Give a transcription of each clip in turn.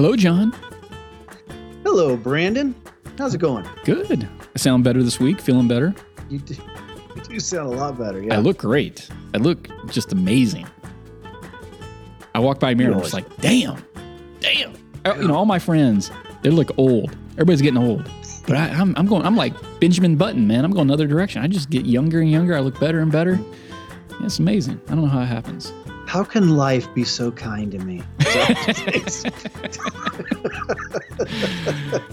Hello, Jon. Hello, Brandon. How's it going? Good. I sound better this week. Feeling better. You do, you do sound a lot better. Yeah. I look great. I look just amazing. I walk by a mirror and just like, damn, damn. Uh, You know, all my friends, they look old. Everybody's getting old. But I, I'm, I'm going, I'm like Benjamin Button, man. I'm going another direction. I just get younger and younger. I look better and better. Yeah, it's amazing. I don't know how it happens. How can life be so kind to me?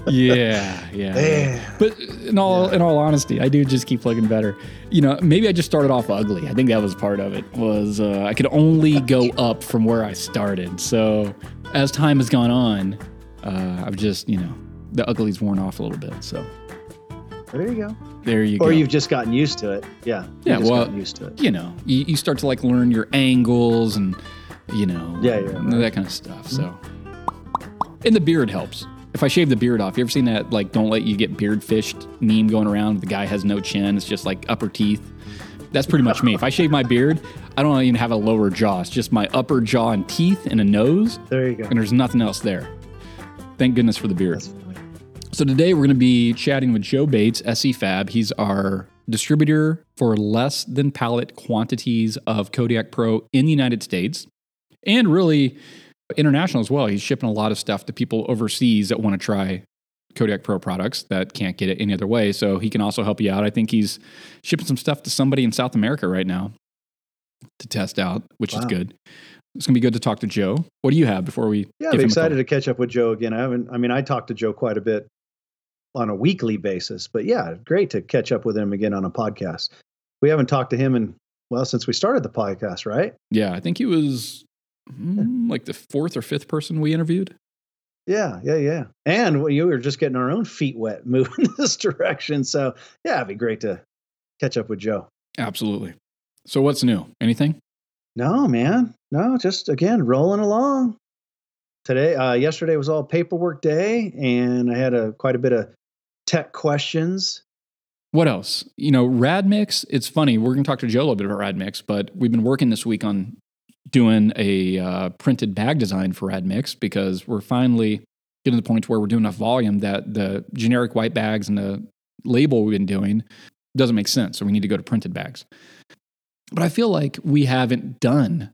Yeah, yeah. But in all in all honesty, I do just keep looking better. You know, maybe I just started off ugly. I think that was part of it. Was uh, I could only go up from where I started. So as time has gone on, uh, I've just you know the ugly's worn off a little bit. So there you go. there you Or go. Or you've just gotten used to it. Yeah. Yeah, just well- gotten used to it. you know you, you start to like learn your angles and you know Yeah, yeah, right. that kind of stuff. So and the beard helps. If I shave the beard off, you ever seen that like don't let you get beard fished meme going around? The guy has no chin; it's just like upper teeth. That's pretty much me. If I shave my beard, I don't even have a lower jaw. It's just my upper jaw and teeth and a nose, There you go. and there's nothing else there. Thank goodness for the beard. That's funny. So today we're going to be chatting with Joe Bates, SC Fab. He's our distributor for less than pallet quantities of Kodiak Pro in the United States and really international as well. He's shipping a lot of stuff to people overseas that want to try Kodiak Pro products that can't get it any other way. So he can also help you out. I think he's shipping some stuff to somebody in South America right now to test out, which is good. It's going to be good to talk to Joe. What do you have before we Yeah, I'm excited to catch up with Joe again. I haven't, I mean, I talked to Joe quite a bit on a weekly basis, but yeah, great to catch up with him again on a podcast. We haven't talked to him in, well, since we started the podcast, right? Yeah, I think he was mm, like the fourth or fifth person we interviewed. Yeah, yeah, yeah. And we were just getting our own feet wet moving this direction. So yeah, it'd be great to catch up with Joe. Absolutely. So what's new? Anything? No, man. No, just again, rolling along. Today, uh, yesterday was all paperwork day, and I had a quite a bit of tech questions. What else? You know, Radmix, it's funny. We're going to talk to Joe a little bit about Radmix, but we've been working this week on doing a uh, printed bag design for Radmix because we're finally getting to the point where we're doing enough volume that the generic white bags and the label we've been doing doesn't make sense. So we need to go to printed bags. But I feel like we haven't done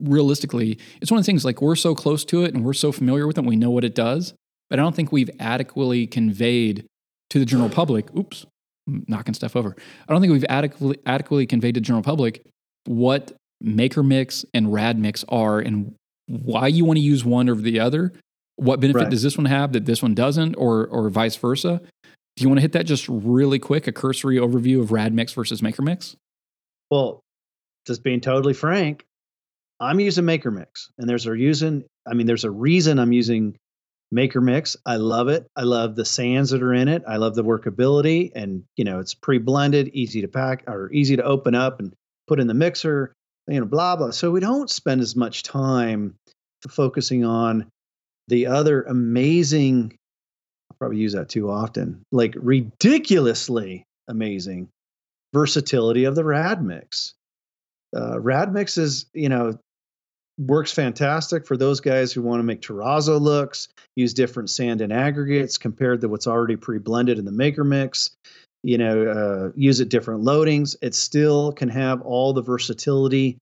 realistically. It's one of the things like we're so close to it and we're so familiar with it, we know what it does. But I don't think we've adequately conveyed to the general public. Oops, I'm knocking stuff over. I don't think we've adequately adequately conveyed to the general public what Maker Mix and Rad Mix are and why you want to use one over the other. What benefit Right. does this one have that this one doesn't, or or vice versa? Do you want to hit that just really quick, a cursory overview of Rad Mix versus Maker Mix? Well, just being totally frank, I'm using Maker Mix, and there's a reason. I mean, there's a reason I'm using Maker Mix. I love it. I love the sands that are in it. I love the workability, and you know, it's pre-blended, easy to pack or easy to open up and put in the mixer. You know, blah blah. So we don't spend as much time focusing on the other amazing. I'll probably use that too often. Like ridiculously amazing versatility of the rad mix uh, rad mix is you know works fantastic for those guys who want to make terrazzo looks use different sand and aggregates compared to what's already pre-blended in the maker mix you know uh, use it different loadings. It still can have all the versatility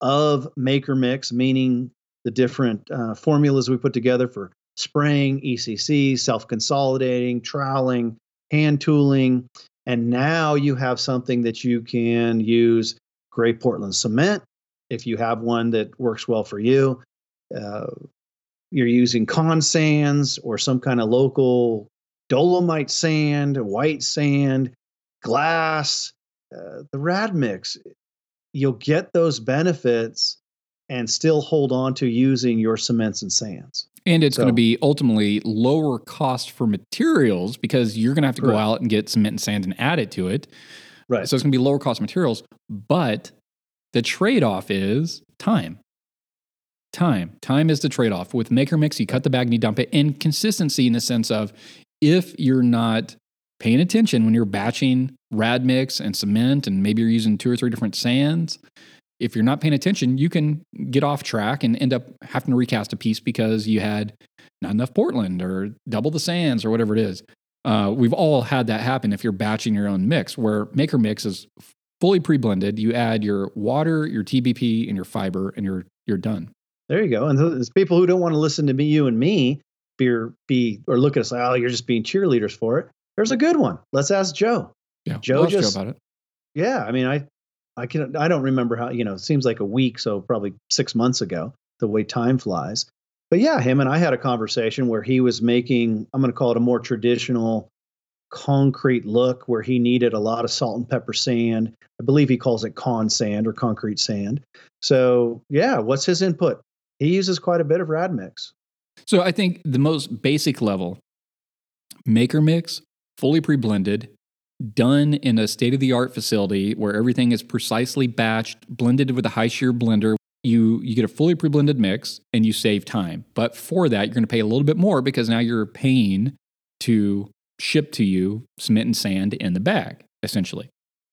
of maker mix meaning the different uh, formulas we put together for spraying ecc self-consolidating troweling hand tooling and now you have something that you can use gray Portland cement if you have one that works well for you. Uh, you're using con sands or some kind of local dolomite sand, white sand, glass, uh, the rad mix. You'll get those benefits and still hold on to using your cements and sands. And it's going to be ultimately lower cost for materials because you're going to have to go out and get cement and sand and add it to it. Right. So it's going to be lower cost materials, but the trade off is time. Time. Time is the trade off. With Maker Mix, you cut the bag and you dump it. And consistency in the sense of if you're not paying attention when you're batching rad mix and cement, and maybe you're using two or three different sands, if you're not paying attention, you can get off track and end up having to recast a piece because you had not enough Portland or double the sands or whatever it is. Uh, we've all had that happen if you're batching your own mix, where Maker Mix is fully pre-blended. You add your water, your TBP, and your fiber, and you're you're done. There you go. And there's people who don't want to listen to me, you and me, be be or look at us like, oh, you're just being cheerleaders for it. There's a good one. Let's ask Joe. Yeah, Joe we'll just- Joe about it. Yeah, I mean, I, I can, I don't remember how. You know, it seems like a week, so probably six months ago. The way time flies. But yeah, him and I had a conversation where he was making. I'm going to call it a more traditional concrete look, where he needed a lot of salt and pepper sand. I believe he calls it con sand or concrete sand. So yeah, what's his input? He uses quite a bit of rad mix. So I think the most basic level, maker mix, fully pre-blended, done in a state-of-the-art facility where everything is precisely batched, blended with a high shear blender. You you get a fully pre-blended mix and you save time. But for that, you're going to pay a little bit more because now you're paying to ship to you cement and sand in the bag, essentially.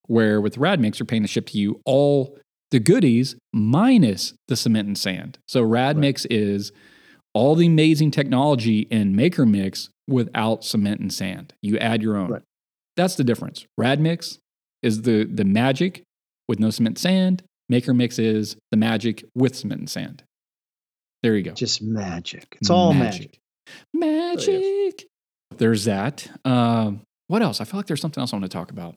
Where with Radmix, you're paying to ship to you all the goodies minus the cement and sand. So Radmix is all the amazing technology in Maker Mix without cement and sand. You add your own. Right. That's the difference. Radmix is the the magic with no cement and sand. Maker Mix is the magic with cement and sand. There you go. Just magic. It's all magic. Magic. Oh, There's that. Um, what else? I feel like there's something else I want to talk about.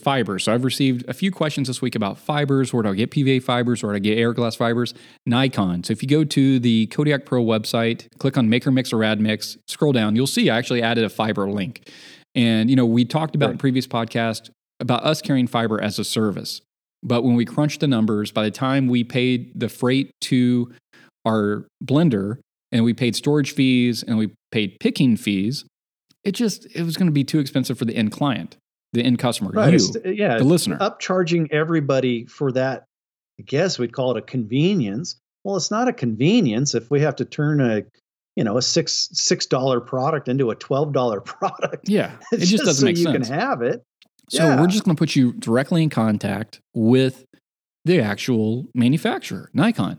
Fibers. So I've received a few questions this week about fibers. Where do I get PVA fibers? Where do I get AR glass fibers? Nycon. So if you go to the Kodiak Pro website, click on Maker Mix or Rad Mix, scroll down, you'll see I actually added a fiber link. And you know, we talked about in previous podcast about us carrying fiber as a service. But when we crunched the numbers, by the time we paid the freight to our blender and we paid storage fees and we paid picking fees, it just it was going to be too expensive for the end client, the end customer, Right. you, it's- yeah. the listener. upcharging everybody for that i guess we'd call it a convenience well it's not a convenience if we have to turn a you know a six six dollar product into a twelve dollar product Yeah, it It's just doesn't so make you sense. can have it So Yeah. we're just going to put you directly in contact with the actual manufacturer, Nycon.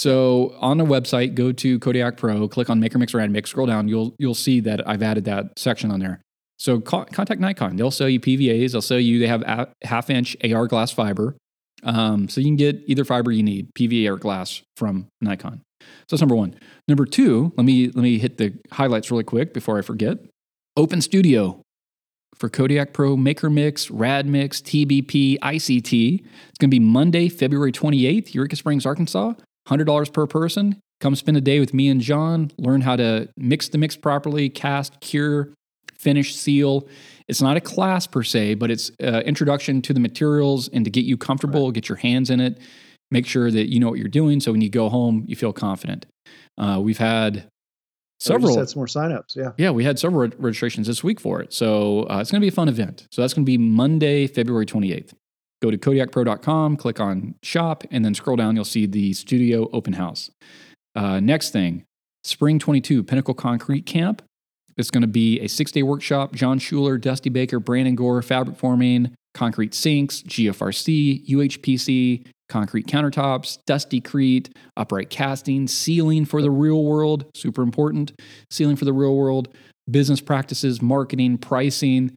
So on the website, go to Kodiak Pro, click on Maker Mix or Rad Mix, scroll down. You'll you'll see that I've added that section on there. So co- contact Nycon. They'll sell you PVAs. They'll sell you. They have a- half inch AR glass fiber, um, so you can get either fiber you need, PVA or glass from Nycon. So that's number one. Number two, let me let me hit the highlights really quick before I forget. Open Studio for Kodiak Pro Maker Mix, Rad Mix, TBP, ICT. It's going to be Monday, February 28th, Eureka Springs, Arkansas. $100 per person. Come spend a day with me and Jon. Learn how to mix the mix properly, cast, cure, finish, seal. It's not a class per se, but it's uh, introduction to the materials and to get you comfortable, get your hands in it, make sure that you know what you're doing. So when you go home, you feel confident. Uh, we've had we several had some more signups yeah yeah, we had several registrations this week for it. So uh, it's going to be a fun event. So that's going to be Monday, February 28th. Go to kodiakpro.com, click on shop, and then scroll down. You'll see the studio open house. Uh, next thing, Spring 22, Pinnacle Concrete Camp. It's going to be a six day workshop. Jon Schuler, Dusty Baker, Brandon Gore, fabric forming, concrete sinks, GFRC, UHPC, concrete countertops, Dusty Crete, upright casting, sealing for the real world, super important, sealing for the real world, business practices, marketing, pricing,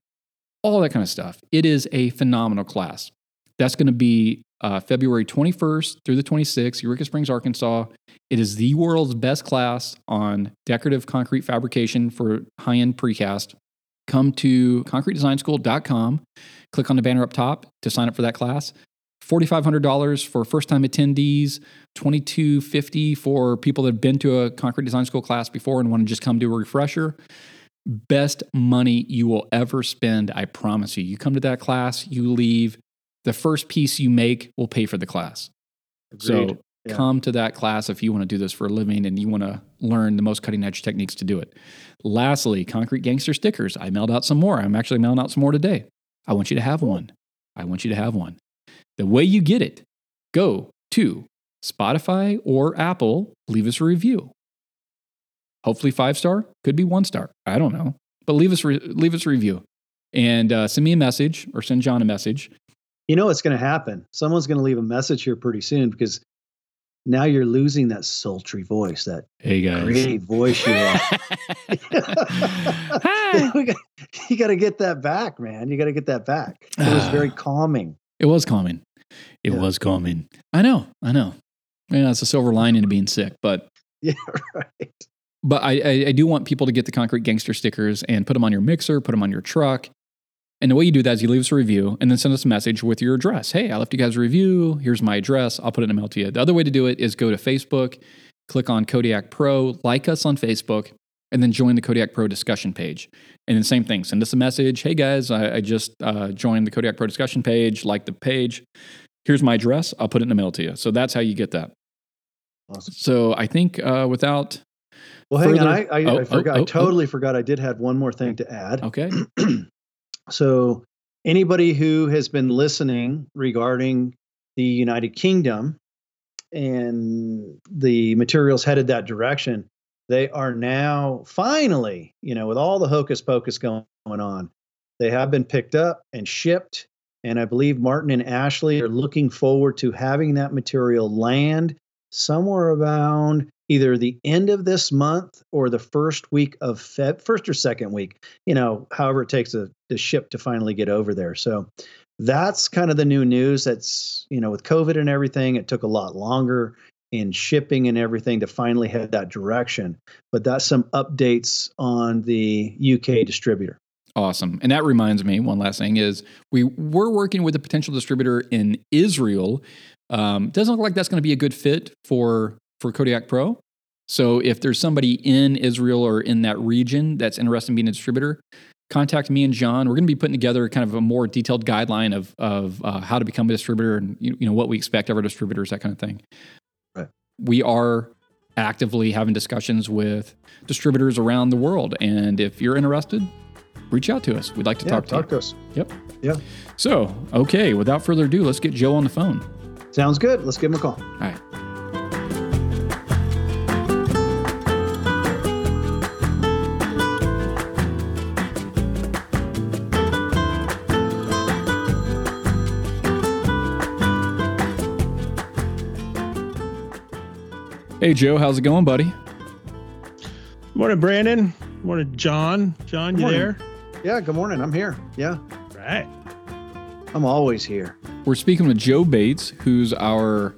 all that kind of stuff. It is a phenomenal class. That's going to be uh, February 21st through the 26th, Eureka Springs, Arkansas. It is the world's best class on decorative concrete fabrication for high end precast. Come to concretedesignschool.com, click on the banner up top to sign up for that class. $4,500 for first time attendees, 2,250 for people that have been to a concrete design school class before and want to just come do a refresher. Best money you will ever spend, I promise you. You come to that class, you leave, the first piece you make will pay for the class. Agreed. So Yeah. come to that class if you want to do this for a living and you want to learn the most cutting edge techniques to do it. Lastly, concrete gangster stickers. I mailed out some more. I'm actually mailing out some more today. I want you to have one. I want you to have one. The way you get it, go to Spotify or Apple, leave us a review. Hopefully five star, could be one star. I don't know, but leave us re- leave us a review and uh, send me a message or send Jon a message You know what's going to happen? Someone's going to leave a message here pretty soon because now you're losing that sultry voice, that hey guys, great voice you have. you got to get that back, man. You got to get that back. It was very calming. It was calming. It yeah. was calming. I know. I know. Yeah, it's a silver lining to being sick, but yeah, right. But I, I, I do want people to get the concrete gangster stickers and put them on your mixer, put them on your truck. And the way you do that is you leave us a review and then send us a message with your address. Hey, I left you guys a review. Here's my address. I'll put it in the mail to you. The other way to do it is go to Facebook, click on Kodiak Pro, like us on Facebook, and then join the Kodiak Pro discussion page. And then same thing, send us a message. Hey guys, I, I just uh, joined the Kodiak Pro discussion page. Like the page. Here's my address. I'll put it in the mail to you. So that's how you get that. Awesome. So I think uh, without well, hang on. I, I, oh, I forgot. Oh, oh, I totally forgot. I did have one more thing to add. Okay. so, anybody who has been listening regarding the United Kingdom and the materials headed that direction, they are now finally, you know, with all the hocus pocus going on, they have been picked up and shipped. And I believe Martin and Ashley are looking forward to having that material land somewhere around either the end of this month or the first week of Feb, first or second week, you know, however it takes the, the ship to finally get over there. So that's kind of the new news. That's, you know, with COVID and everything, it took a lot longer in shipping and everything to finally head that direction. But that's some updates on the UK distributor. Awesome. And that reminds me, one last thing is we were working with a potential distributor in Israel. Um, doesn't look like that's going to be a good fit for for Kodiak Pro. So if there's somebody in Israel or in that region that's interested in being a distributor, contact me and Jon. We're going to be putting together kind of a more detailed guideline of of uh, how to become a distributor and you know what we expect of our distributors, that kind of thing. Right. We are actively having discussions with distributors around the world, and if you're interested, reach out to us. We'd like to yeah, talk to talk you. to us. Yep. Yeah. So, okay, without further ado, let's get Joe on the phone. Sounds good. Let's give him a call. All right. Hey, Joe, how's it going, buddy? Morning, Brandon. Morning, Jon. Jon, you there? Yeah, good morning. I'm here. Yeah. Right. I'm always here. We're speaking with Joe Bates, who's our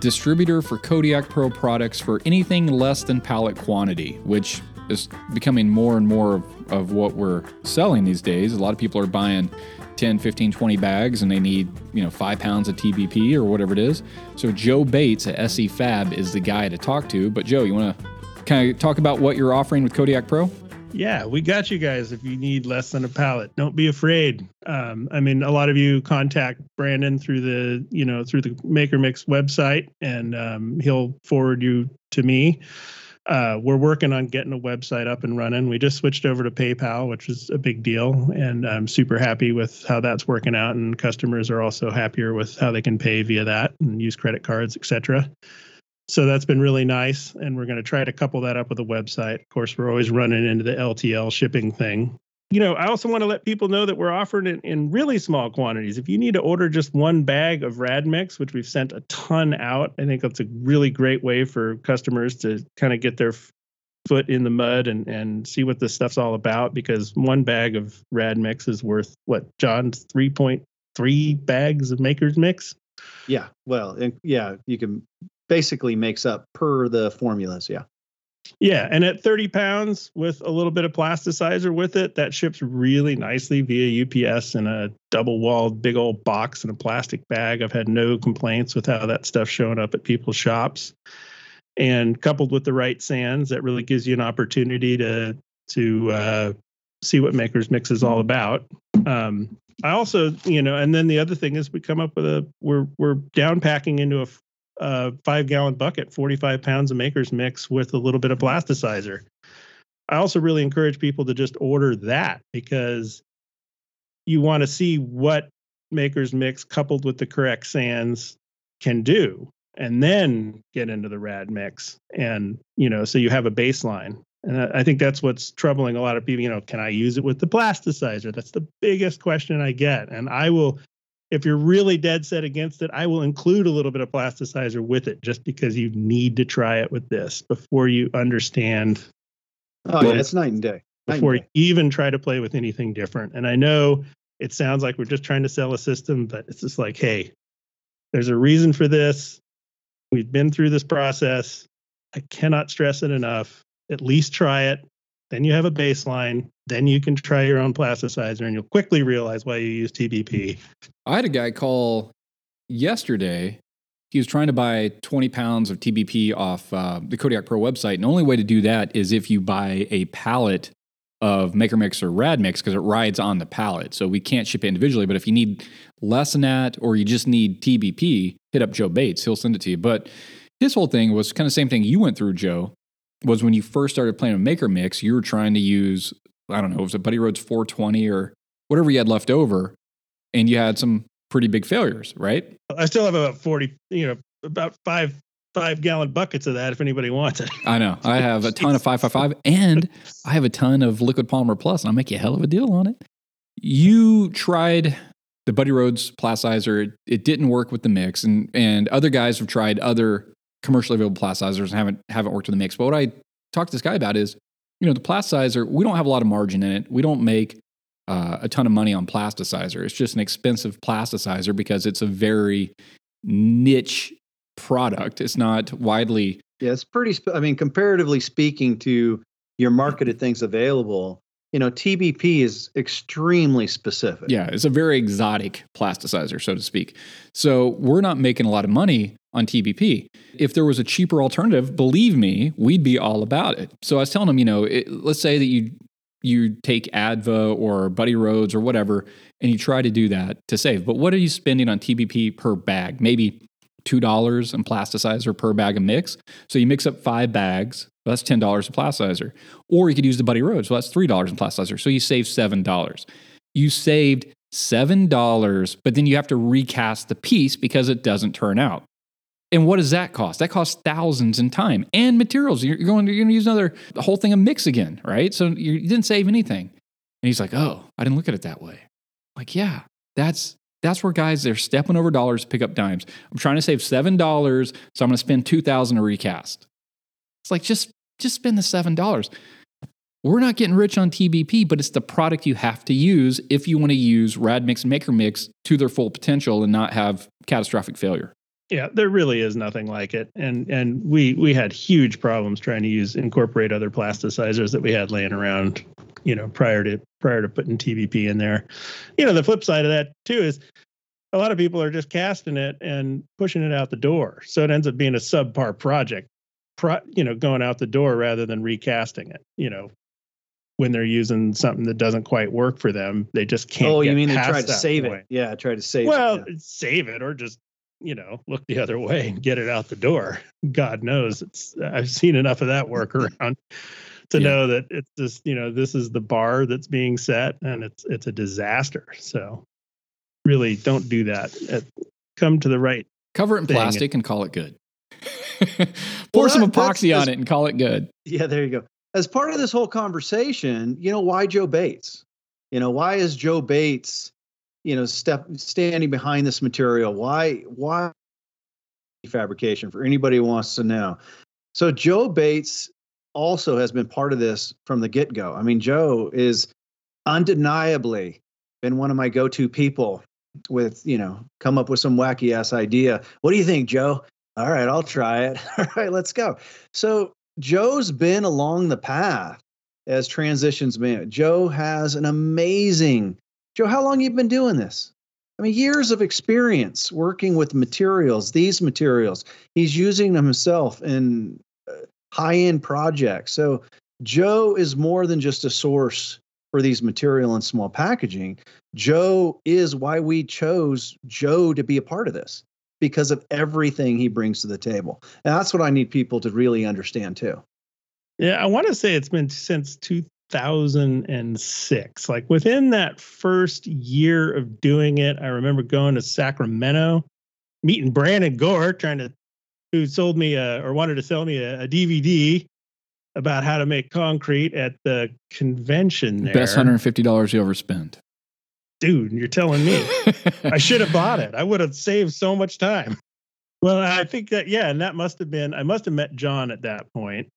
distributor for Kodiak Pro products for anything less than pallet quantity, which is becoming more and more of, of what we're selling these days. A lot of people are buying 10, 15, 20 bags and they need, you know, five pounds of TBP or whatever it is. So Joe Bates at SC Fab is the guy to talk to. But Joe, you want to kind of talk about what you're offering with Kodiak Pro? Yeah, we got you guys if you need less than a pallet. Don't be afraid. Um, I mean, a lot of you contact Brandon through the, you know, through the Maker Mix website and um, he'll forward you to me uh, we're working on getting a website up and running. We just switched over to PayPal, which is a big deal, and I'm super happy with how that's working out. And customers are also happier with how they can pay via that and use credit cards, etc. So that's been really nice, and we're going to try to couple that up with a website. Of course, we're always running into the LTL shipping thing, you know, I also want to let people know that we're offering it in really small quantities. If you need to order just one bag of Rad Mix, which we've sent a ton out, I think that's a really great way for customers to kind of get their foot in the mud and and see what this stuff's all about. Because one bag of Rad Mix is worth what, Jon's three point three bags of Maker's Mix. Yeah, well, and yeah, you can basically makes up per the formulas. Yeah. Yeah, and at 30 pounds with a little bit of plasticizer with it, that ships really nicely via UPS in a double walled big old box in a plastic bag. I've had no complaints with how that stuff's showing up at people's shops. And coupled with the right sands, that really gives you an opportunity to to uh, see what Maker's Mix is all about. Um, I also, you know, and then the other thing is we come up with a we're we're down packing into a a five gallon bucket, 45 pounds of maker's mix with a little bit of plasticizer. I also really encourage people to just order that because you want to see what maker's mix coupled with the correct sands can do and then get into the rad mix and you know so you have a baseline. And i think that's what's troubling a lot of people you know can i use it with the plasticizer? That's the biggest question i get. And i will if you're really dead set against it, I will include a little bit of plasticizer with it just because you need to try it with this before you understand. Oh, yeah, it's night and day. Night Before and you even try to play with anything different. And I know it sounds like we're just trying to sell a system, but it's just like, hey, there's a reason for this. We've been through this process. I cannot stress it enough. At least try it. Then you have a baseline. Then you can try your own plasticizer and you'll quickly realize why you use TBP. I had a guy call yesterday. He was trying to buy 20 pounds of TBP off uh, the Kodiak Pro website. And the only way to do that is if you buy a pallet of Maker Mix or Rad Mix because it rides on the pallet. So we can't ship it individually. But if you need less than that or you just need TBP, hit up Joe Bates. He'll send it to you. But his whole thing was kind of the same thing you went through, Joe, was when you first started playing with Maker Mix, you were trying to use, I don't know, it was it Buddy Rhodes 420 or whatever you had left over, and you had some pretty big failures, right? I still have about 40, you know, about five five gallon buckets of that if anybody wants it. I know. I have a ton of 555 and I have a ton of Liquid Polymer Plus, and I'll make you a hell of a deal on it. You tried the Buddy Rhodes plasticizer. It, it didn't work with the mix, and and other guys have tried other commercially available plasticizers and haven't haven't worked in the mix. But what I talked to this guy about is, you know, the plasticizer. We don't have a lot of margin in it. We don't make uh, a ton of money on plasticizer. It's just an expensive plasticizer because it's a very niche product. It's not widely Yeah, it's pretty. Sp- I mean, comparatively speaking to your marketed things available, you know, TBP is extremely specific. Yeah, it's a very exotic plasticizer, so to speak. So we're not making a lot of money on TBP. If there was a cheaper alternative, believe me, we'd be all about it. So I was telling him, you know, it, let's say that you you take Adva or Buddy Rhodes or whatever, and you try to do that to save. But what are you spending on TBP per bag? Maybe two dollars in plasticizer per bag of mix. So you mix up five bags. Well, that's ten dollars in plasticizer. Or you could use the Buddy Rhodes. Well, that's three dollars in plasticizer. So you save seven dollars. You saved seven dollars, but then you have to recast the piece because it doesn't turn out. And what does that cost? That costs thousands in time and materials. You're going, you're going to use another the whole thing of mix again, right? So you didn't save anything. And he's like, "Oh, I didn't look at it that way." like, yeah, that's that's where guys they're stepping over dollars to pick up dimes. I'm trying to save seven dollars, so I'm going to spend two thousand to recast. It's like just just spend the seven dollars. We're not getting rich on TBP, but it's the product you have to use if you want to use Rad Mix and Maker Mix to their full potential and not have catastrophic failure. Yeah, there really is nothing like it, and and we we had huge problems trying to use incorporate other plasticizers that we had laying around, you know, prior to prior to putting TBP in there. You know, the flip side of that too is a lot of people are just casting it and pushing it out the door, so it ends up being a subpar project, pro, you know, going out the door rather than recasting it. You know, when they're using something that doesn't quite work for them, they just can't. Oh, you mean they try to save point. it? Yeah, try to save Well, it. yeah. save it or just you know look the other way and get it out the door. God knows it's I've seen enough of that work around to Yeah. know that it's just you know this is the bar that's being set and it's it's a disaster. So really don't do that. It- come to the right. Cover it in plastic and call it good. Pour Well, some that- epoxy on that's- it and call it good. Yeah, there you go. As part of this whole conversation, you know, why Joe Bates? You know, why is Joe Bates, you know, step standing behind this material? Why why fabrication for anybody who wants to know? So Joe Bates also has been part of this from the get-go. I mean, Joe is undeniably been one of my go-to people with, you know, come up with some wacky ass idea. What do you think, Joe? All right, I'll try it. All right, let's go. So Joe's been along the path as transitions man. Joe has an amazing Joe, how long you been doing this? I mean, years of experience working with materials, these materials. He's using them himself in uh, high-end projects. So Joe is more than just a source for these material and small packaging. Joe is why we chose Joe to be a part of this because of everything he brings to the table. And that's what I need people to really understand too. Yeah, I want to say it's been since 2006. Like within that first year of doing it, I remember going to Sacramento, meeting Brandon Gore, trying to, who sold me a, or wanted to sell me a, a DVD about how to make concrete at the convention there. Best $150 you ever spent. dude, you're telling me I should have bought it. I would have saved so much time. Well, I think that yeah, and that must have been I must have met Jon at that point.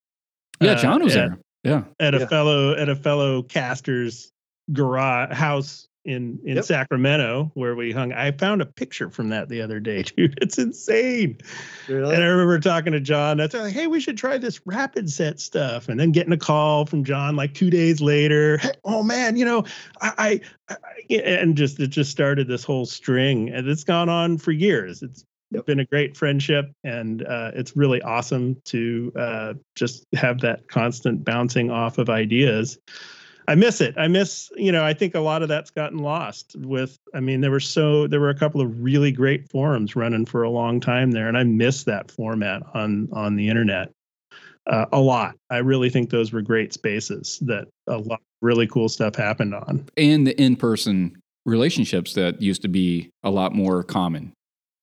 yeah, uh, Jon was at, there. Yeah. at a Yeah. fellow at a fellow caster's garage house in in Yep. Sacramento where we hung. I found a picture from that the other day, dude. It's insane. Really? And I remember talking to Jon. That's like, hey, we should try this rapid set stuff. And then getting a call from Jon like two days later. Hey, oh man, you know, I, I, I and just it just started this whole string, and it's gone on for years. It's Yep. been a great friendship, and uh, it's really awesome to uh, just have that constant bouncing off of ideas. I miss it. I miss, you know, I think a lot of that's gotten lost with, I mean, there were so, there were a couple of really great forums running for a long time there, and I miss that format on, on the internet uh, a lot. I really think those were great spaces that a lot of really cool stuff happened on. And the in person relationships that used to be a lot more common.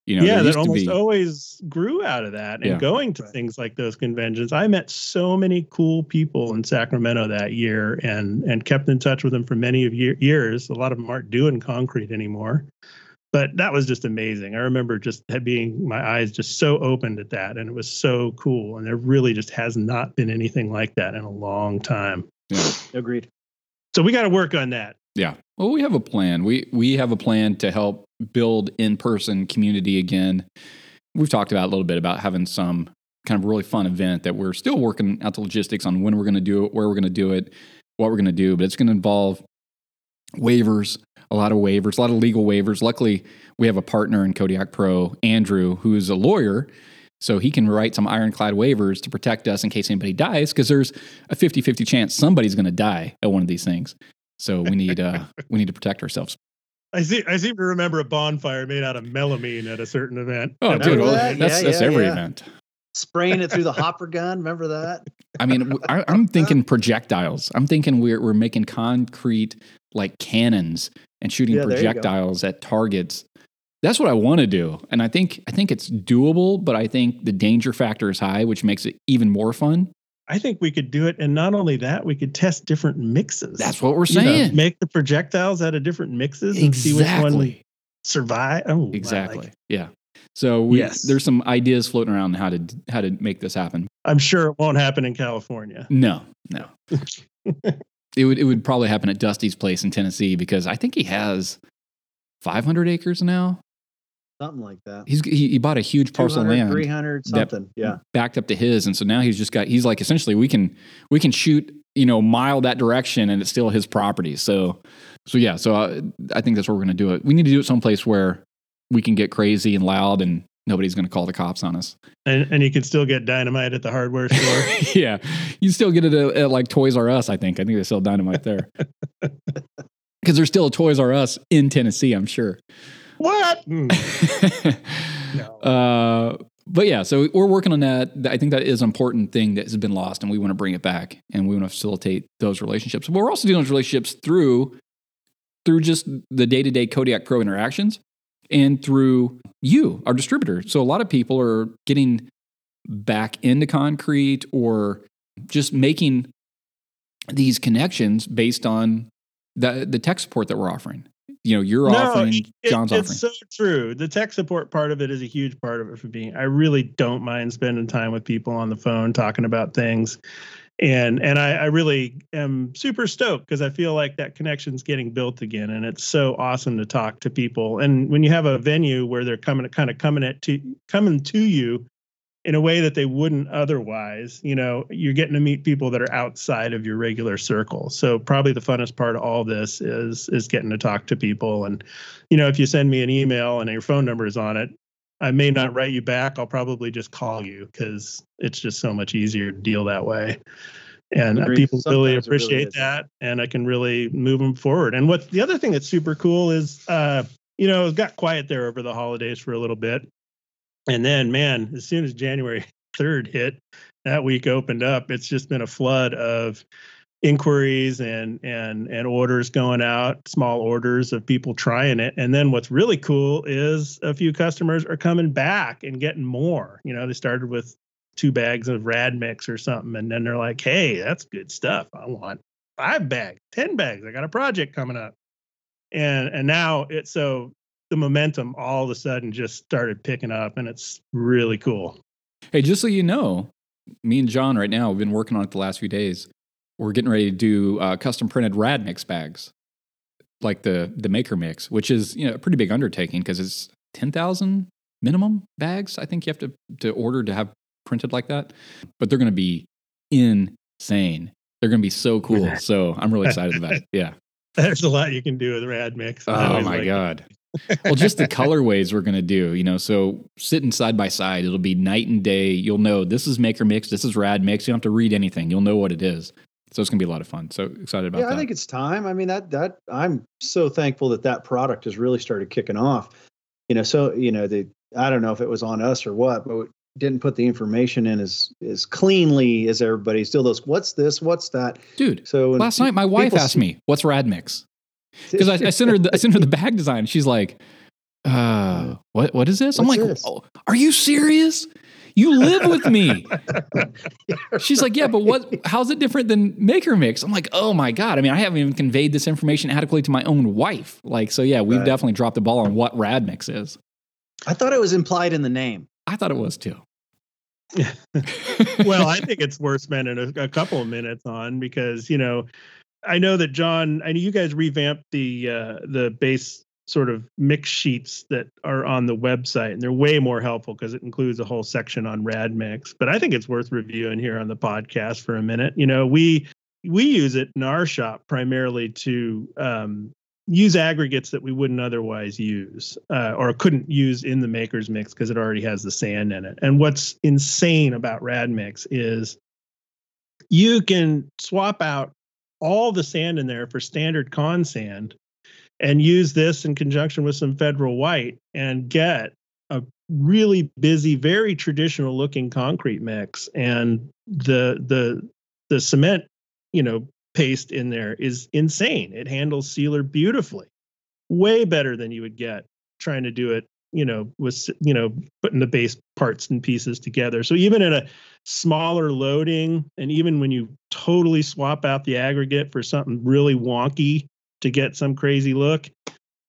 You know, yeah, that almost be- always grew out of that and Yeah. going to Right. things like those conventions. I met so many cool people in Sacramento that year and and kept in touch with them for many of year, years. A lot of them aren't doing concrete anymore. But that was just amazing. I remember just had being my eyes just so opened at that and it was so cool and there really just has not been anything like that in a long time. Yeah. Agreed. So we got to work on that. Yeah. Well, we have a plan. We we have a plan to help build in-person community again. We've talked about a little bit about having some kind of really fun event that we're still working out the logistics on when we're going to do it, where we're going to do it, what we're going to do, but it's going to involve waivers, a lot of waivers, a lot of legal waivers. Luckily, we have a partner in Kodiak Pro, Andrew, who's a lawyer. So he can write some ironclad waivers to protect us in case anybody dies, because there's a 50 50 chance somebody's going to die at one of these things. So we need uh, we need to protect ourselves. I see I seem to remember a bonfire made out of melamine at a certain event. Oh, dude, well, that? that's Yeah, that's yeah, every yeah. event. Spraying it through the hopper gun. Remember that? I mean, I, am thinking projectiles. I'm thinking we're we're making concrete like cannons and shooting Yeah, there you go. projectiles at targets. That's what I want to do, and I think I think it's doable. But I think the danger factor is high, which makes it even more fun. I think we could do it, and not only that, we could test different mixes. That's what we're You know, saying. make the projectiles out of different mixes and see which one exactly. survive. Oh, I like Exactly. yeah. So we, Yes. there's some ideas floating around how to how to make this happen. I'm sure it won't happen in California. No, no. it would it would probably happen at Dusty's place in Tennessee because I think he has 500 acres now. Something like that. He's he, he bought a huge parcel of land 300, something. Yeah. backed up to his, and so now he's just got he's like essentially we can we can shoot you know mile that direction and it's still his property. So so yeah, so I, I think that's where we're gonna do it. We need to do it someplace where we can get crazy and loud and nobody's gonna call the cops on us. And, and you can still get dynamite at the hardware store. yeah, you still get it at, at like Toys R Us. I think I think they sell dynamite there because there's still a Toys R Us in Tennessee. I'm sure. What? Hmm. No. uh, but yeah, so we're working on that. I think that is an important thing that has been lost, and we want to bring it back, and we want to facilitate those relationships. But we're also doing those relationships through through just the day to day Kodiak Pro interactions, and through you, our distributor. So a lot of people are getting back into concrete or just making these connections based on the the tech support that we're offering. You know, you're offering, it- Jon's offering. it's so true. The tech support part of it is a huge part of it for me. I really don't mind spending time with people on the phone talking about things. And and I, I really am super stoked because I feel like that connection's getting built again. And it's so awesome to talk to people. And when you have a venue where they're coming kind of coming at to coming to you in a way that they wouldn't otherwise, you know, you're getting to meet people that are outside of your regular circle. So probably the funnest part of all this is is getting to talk to people. And, you know, if you send me an email and your phone number is on it, I may not write you back. I'll probably just call you because it's just so much easier to deal that way. And uh, people really Sometimes really appreciate is. that, and I can really move them forward. And what the other thing that's super cool is, uh, you know, it got quiet there over the holidays for a little bit, and then, man, as soon as January 3rd hit, that week opened up, it's just been a flood of inquiries and and and orders going out, small orders of people trying it. And then what's really cool is a few customers are coming back and getting more. You know, they started with two bags of rad mix or something and then they're like, "Hey, that's good stuff. I want 5 bags, 10 bags. I got a project coming up." and and now it's so the momentum all of a sudden just started picking up, and it's really cool. Hey, just so you know, me and Jon right now, we've been working on it the last few days. We're getting ready to do uh, custom printed rad mix bags, like the the maker mix, which is you know a pretty big undertaking because it's ten thousand minimum bags. I think you have to to order to have printed like that, but they're going to be insane. They're going to be so cool. So I'm really excited about it. Yeah. There's a lot you can do with rad mix. Oh my like god. well, just the colorways we're gonna do, you know. So sitting side by side, it'll be night and day. You'll know this is Maker Mix, this is Rad Mix. You don't have to read anything. You'll know what it is. So it's gonna be a lot of fun. So excited about that. yeah, that. I think it's time. I mean that that I'm so thankful that that product has really started kicking off. You know, so you know the I don't know if it was on us or what, but we didn't put the information in as as cleanly as everybody still those what's this what's that dude so last night my wife asked see, me what's radmix because I, I, sent her the, I sent her the bag design. She's like uh what what is this? What's i'm like this? oh, are you serious? You live with me. She's like yeah but what how's it different than maker mix? I'm like oh my god. I mean i haven't even conveyed this information adequately to my own wife. Like so yeah we've right. definitely dropped the ball on what radmix is. I thought it was implied in the name. I thought it was too. well, I think it's worth spending a, a, couple of minutes on because you know, I know that Jon, I know you guys revamped the uh, the base sort of mix sheets that are on the website, and they're way more helpful because it includes a whole section on rad mix. But I think it's worth reviewing here on the podcast for a minute. You know, we we use it in our shop primarily to um, use aggregates that we wouldn't otherwise use uh, or couldn't use in the maker's mix because it already has the sand in it. And what's insane about Rad Mix is you can swap out all the sand in there for standard con sand and use this in conjunction with some federal white and get a really busy very traditional looking concrete mix and the the the cement you know paste in there is insane. It handles sealer beautifully, way better than you would get trying to do it, you know, with, you know, putting the base parts and pieces together. So even in a smaller loading, and even when you totally swap out the aggregate for something really wonky to get some crazy look,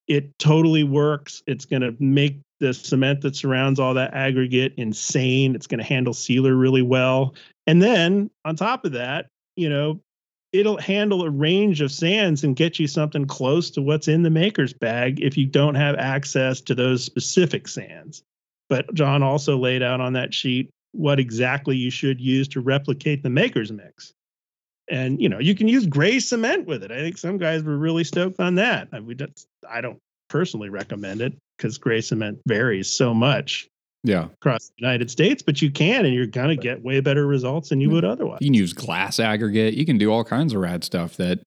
it totally works. It's going to make the cement that surrounds all that aggregate insane. It's going to handle sealer really well. And then on top of that, you know, it'll handle a range of sands and get you something close to what's in the maker's bag if you don't have access to those specific sands. But Jon also laid out on that sheet what exactly you should use to replicate the maker's mix. And you know, you can use gray cement with it. I think some guys were really stoked on that. I, we, I don't personally recommend it because gray cement varies so much yeah. across the united states but you can and you're going to get way better results than you would otherwise. You can use glass aggregate. You can do all kinds of rad stuff that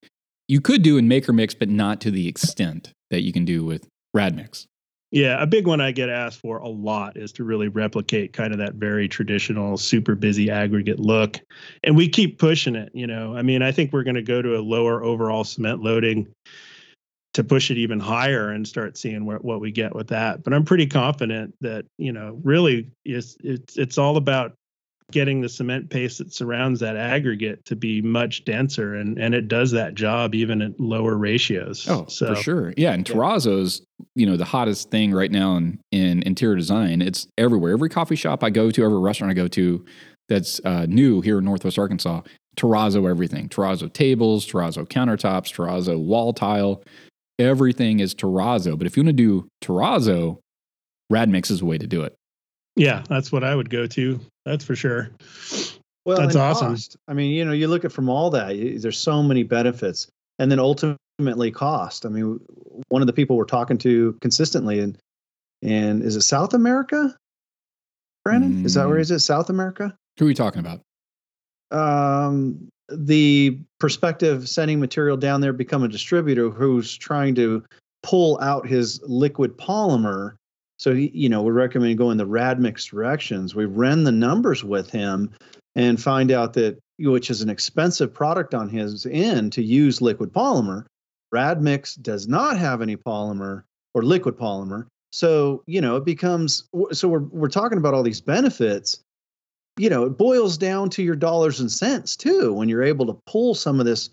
you could do in maker mix but not to the extent that you can do with rad mix. Yeah a big one i get asked for a lot is to really replicate kind of that very traditional super busy aggregate look and we keep pushing it you know? I mean i think we're going to go to a lower overall cement loading to push it even higher and start seeing where, what we get with that. But I'm pretty confident that you know really it's it's it's all about getting the cement paste that surrounds that aggregate to be much denser and and it does that job even at lower ratios. Oh, so, for sure. Yeah, and terrazzo's you know the hottest thing right now in in interior design. It's everywhere. Every coffee shop I go to, every restaurant I go to that's uh, new here in Northwest Arkansas, terrazzo everything. Terrazzo tables, terrazzo countertops, terrazzo wall tile everything is terrazzo. But if you want to do terrazzo, Radmix is a way to do it. Yeah, that's what I would go to. That's for sure. Well, that's awesome. Cost. I mean, you know, you look at from all that, there's so many benefits, and then ultimately cost. I mean, one of the people we're talking to consistently, and and is it South America? Brandon, mm. is that where mm. is it? South America? Who are we talking about? Um, the perspective sending material down there become a distributor who's trying to pull out his liquid polymer. So he, you know we recommend going the radmix directions. We ran the numbers with him and find out that which is an expensive product on his end to use liquid polymer. Radmix does not have any polymer or liquid polymer. So you know it becomes so we're, we're talking about all these benefits you know, it boils down to your dollars and cents too when you're able to pull some of this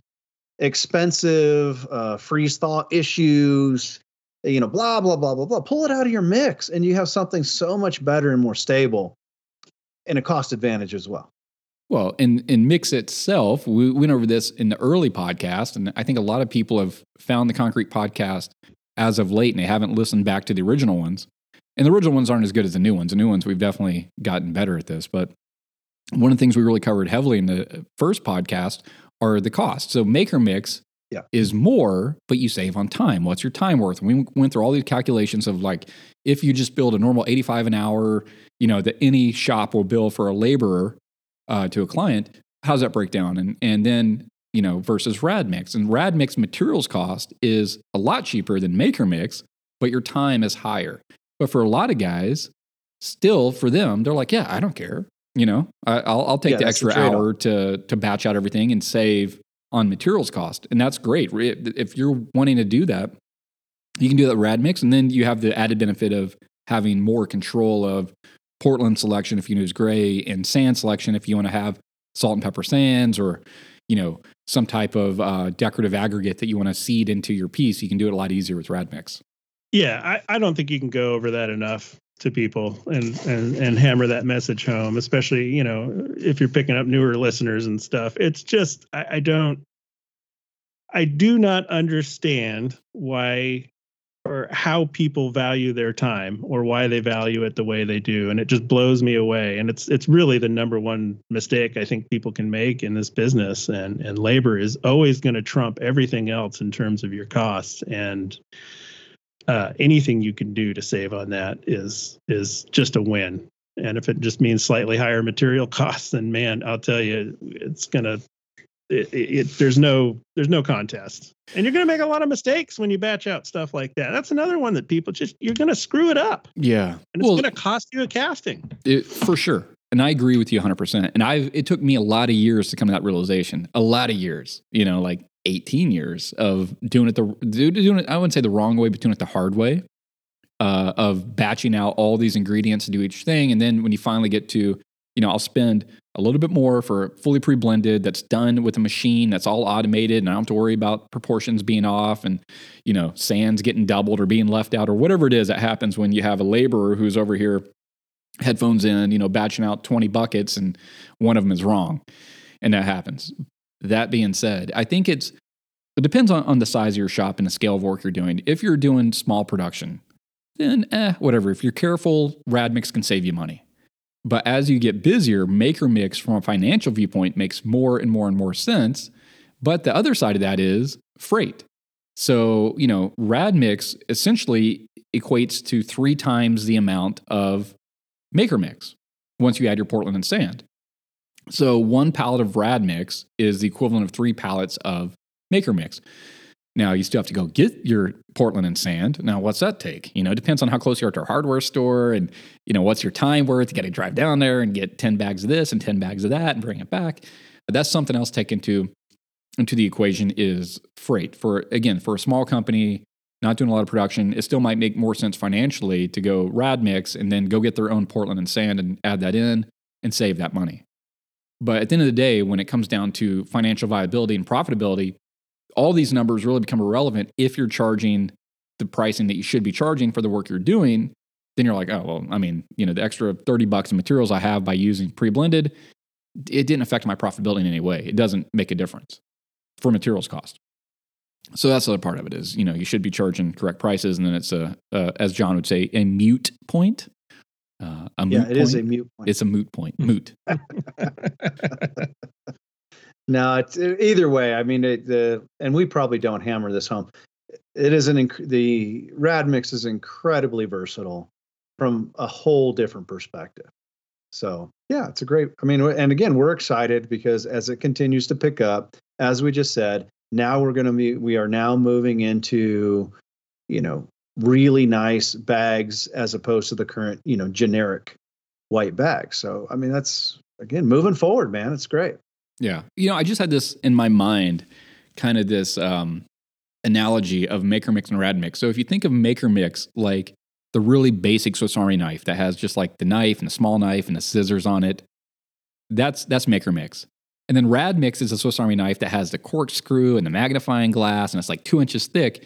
expensive uh, freeze thaw issues, you know, blah blah blah blah blah. Pull it out of your mix, and you have something so much better and more stable, and a cost advantage as well. Well, in in mix itself, we went over this in the early podcast, and I think a lot of people have found the concrete podcast as of late, and they haven't listened back to the original ones. And the original ones aren't as good as the new ones. The new ones we've definitely gotten better at this. But one of the things we really covered heavily in the first podcast are the costs. So Maker Mix Yeah. is more, but you save on time. What's your time worth? And we went through all these calculations of like if you just build a normal 85 an hour, you know, that any shop will bill for a laborer uh, to a client, how does that break down? And and then you know versus rad mix and rad mix materials cost is a lot cheaper than maker mix but your time is higher but for a lot of guys still for them they're like yeah i don't care you know I, i'll, I'll take Yeah, the that's the extra hour to to batch out everything and save on materials cost. And that's great. If you're wanting to do that you can do that with rad mix and then you have the added benefit of having more control of portland selection if you use gray and sand selection if you want to have salt and pepper sands or you know some type of uh, decorative aggregate that you want to seed into your piece you can do it a lot easier with rad mix. Yeah, I, I don't think you can go over that enough to people and, and and hammer that message home, especially, you know, if you're picking up newer listeners and stuff. It's just I, I don't I do not understand why or how people value their time or why they value it the way they do. And it just blows me away. And it's it's really the number one mistake I think people can make in this business. And and labor is always going to trump everything else in terms of your costs. And uh, anything you can do to save on that is is just a win. And if it just means slightly higher material costs, then man, I'll tell you, it's gonna. It, it, it, there's no there's no contest, and you're gonna make a lot of mistakes when you batch out stuff like that. That's another one that people just you're gonna screw it up, yeah and it's gonna cost you a casting. It, for sure. And I agree with you 100%. And I've it took me a lot of years to come to that realization. A lot of years, you know, like 18 years of doing it the doing it I wouldn't say the wrong way, but doing it the hard way. Uh, of batching out all these ingredients to do each thing and then when you finally get to, you know, I'll spend a little bit more for fully pre-blended that's done with a machine that's all automated and I don't have to worry about proportions being off and you know, sands getting doubled or being left out or whatever it is that happens when you have a laborer who's over here headphones in, you know, batching out 20 buckets and one of them is wrong. And that happens. That being said, I think it's, it depends on, on the size of your shop and the scale of work you're doing. If you're doing small production, then eh, whatever. If you're careful, Rad Mix can save you money. But as you get busier, Maker Mix from a financial viewpoint makes more and more and more sense. But the other side of that is freight. So, you know, Rad Mix essentially equates to three times the amount of Maker Mix once you add your Portland and sand. So one pallet of Rad Mix is the equivalent of three pallets of Maker Mix. Now you still have to go get your Portland and sand. Now what's that take? You know, it depends on how close you are to a hardware store and you know what's your time worth. You got to drive down there and get 10 bags of this and 10 bags of that and bring it back. But that's something else to take into into the equation is freight. For again, for a small company not doing a lot of production, it still might make more sense financially to go rad mix and then go get their own Portland and sand and add that in and save that money. But at the end of the day, when it comes down to financial viability and profitability, all these numbers really become irrelevant if you're charging the pricing that you should be charging for the work you're doing. Then you're like, oh, well, I mean, you know, the extra 30 bucks in materials I have by using pre blended, it didn't affect my profitability in any way. It doesn't make a difference for materials cost. So that's the other part of it is, you know, you should be charging correct prices. And then it's a, uh, as Jon would say, a mute point. Uh, a Yeah, moot it is a point. mute point. It's a moot point. Moot. No, it's either way. I mean, it, the and we probably don't hammer this home. It is an inc- the rad mix is incredibly versatile from a whole different perspective. So yeah, it's a great. I mean, and again, we're excited because as it continues to pick up, as we just said, now we're going to be we are now moving into, you know, really nice bags as opposed to the current you know generic white bag. So I mean, that's again moving forward, man. It's great. Yeah. You know, I just had this in my mind, kind of this um, analogy of Maker Mix and Rad Mix. So if you think of Maker Mix like the really basic Swiss Army knife that has just like the knife and the small knife and the scissors on it, that's that's Maker Mix. And then Rad Mix is a Swiss Army knife that has the corkscrew and the magnifying glass, and it's like two inches thick.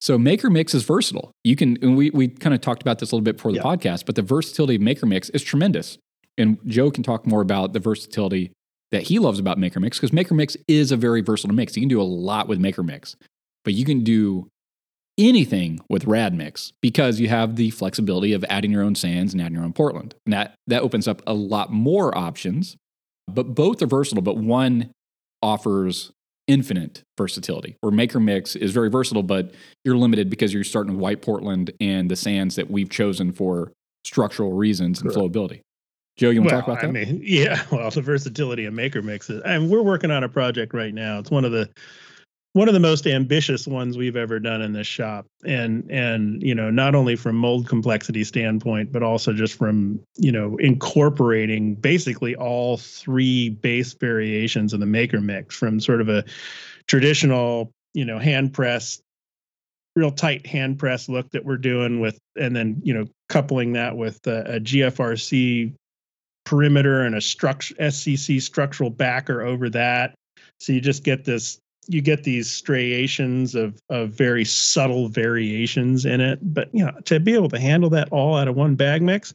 So Maker Mix is versatile. You can, and we, we kind of talked about this a little bit before the Yeah. podcast, but the versatility of Maker Mix is tremendous. And Joe can talk more about the versatility that he loves about Maker Mix because Maker Mix is a very versatile mix. You can do a lot with Maker Mix, but you can do anything with Rad Mix because you have the flexibility of adding your own sands and adding your own Portland. And that, that opens up a lot more options, but both are versatile, but one offers infinite versatility. Where Maker Mix is very versatile, but you're limited because you're starting with white Portland and the sands that we've chosen for structural reasons and flowability. Joe, you want to talk about that? I mean, yeah. Well, the versatility of maker mix mixes. And we're working on a project right now. It's one of the one of the most ambitious ones we've ever done in this shop. And and you know, not only from mold complexity standpoint, but also just from, you know, incorporating basically all three base variations of the maker mix from sort of a traditional, you know, hand press real tight hand press look that we're doing with and then you know coupling that with a, a GFRC perimeter and a structure SCC structural backer over that. So you just get this you get these striations of of very subtle variations in it. But you know, to be able to handle that all out of one bag mix,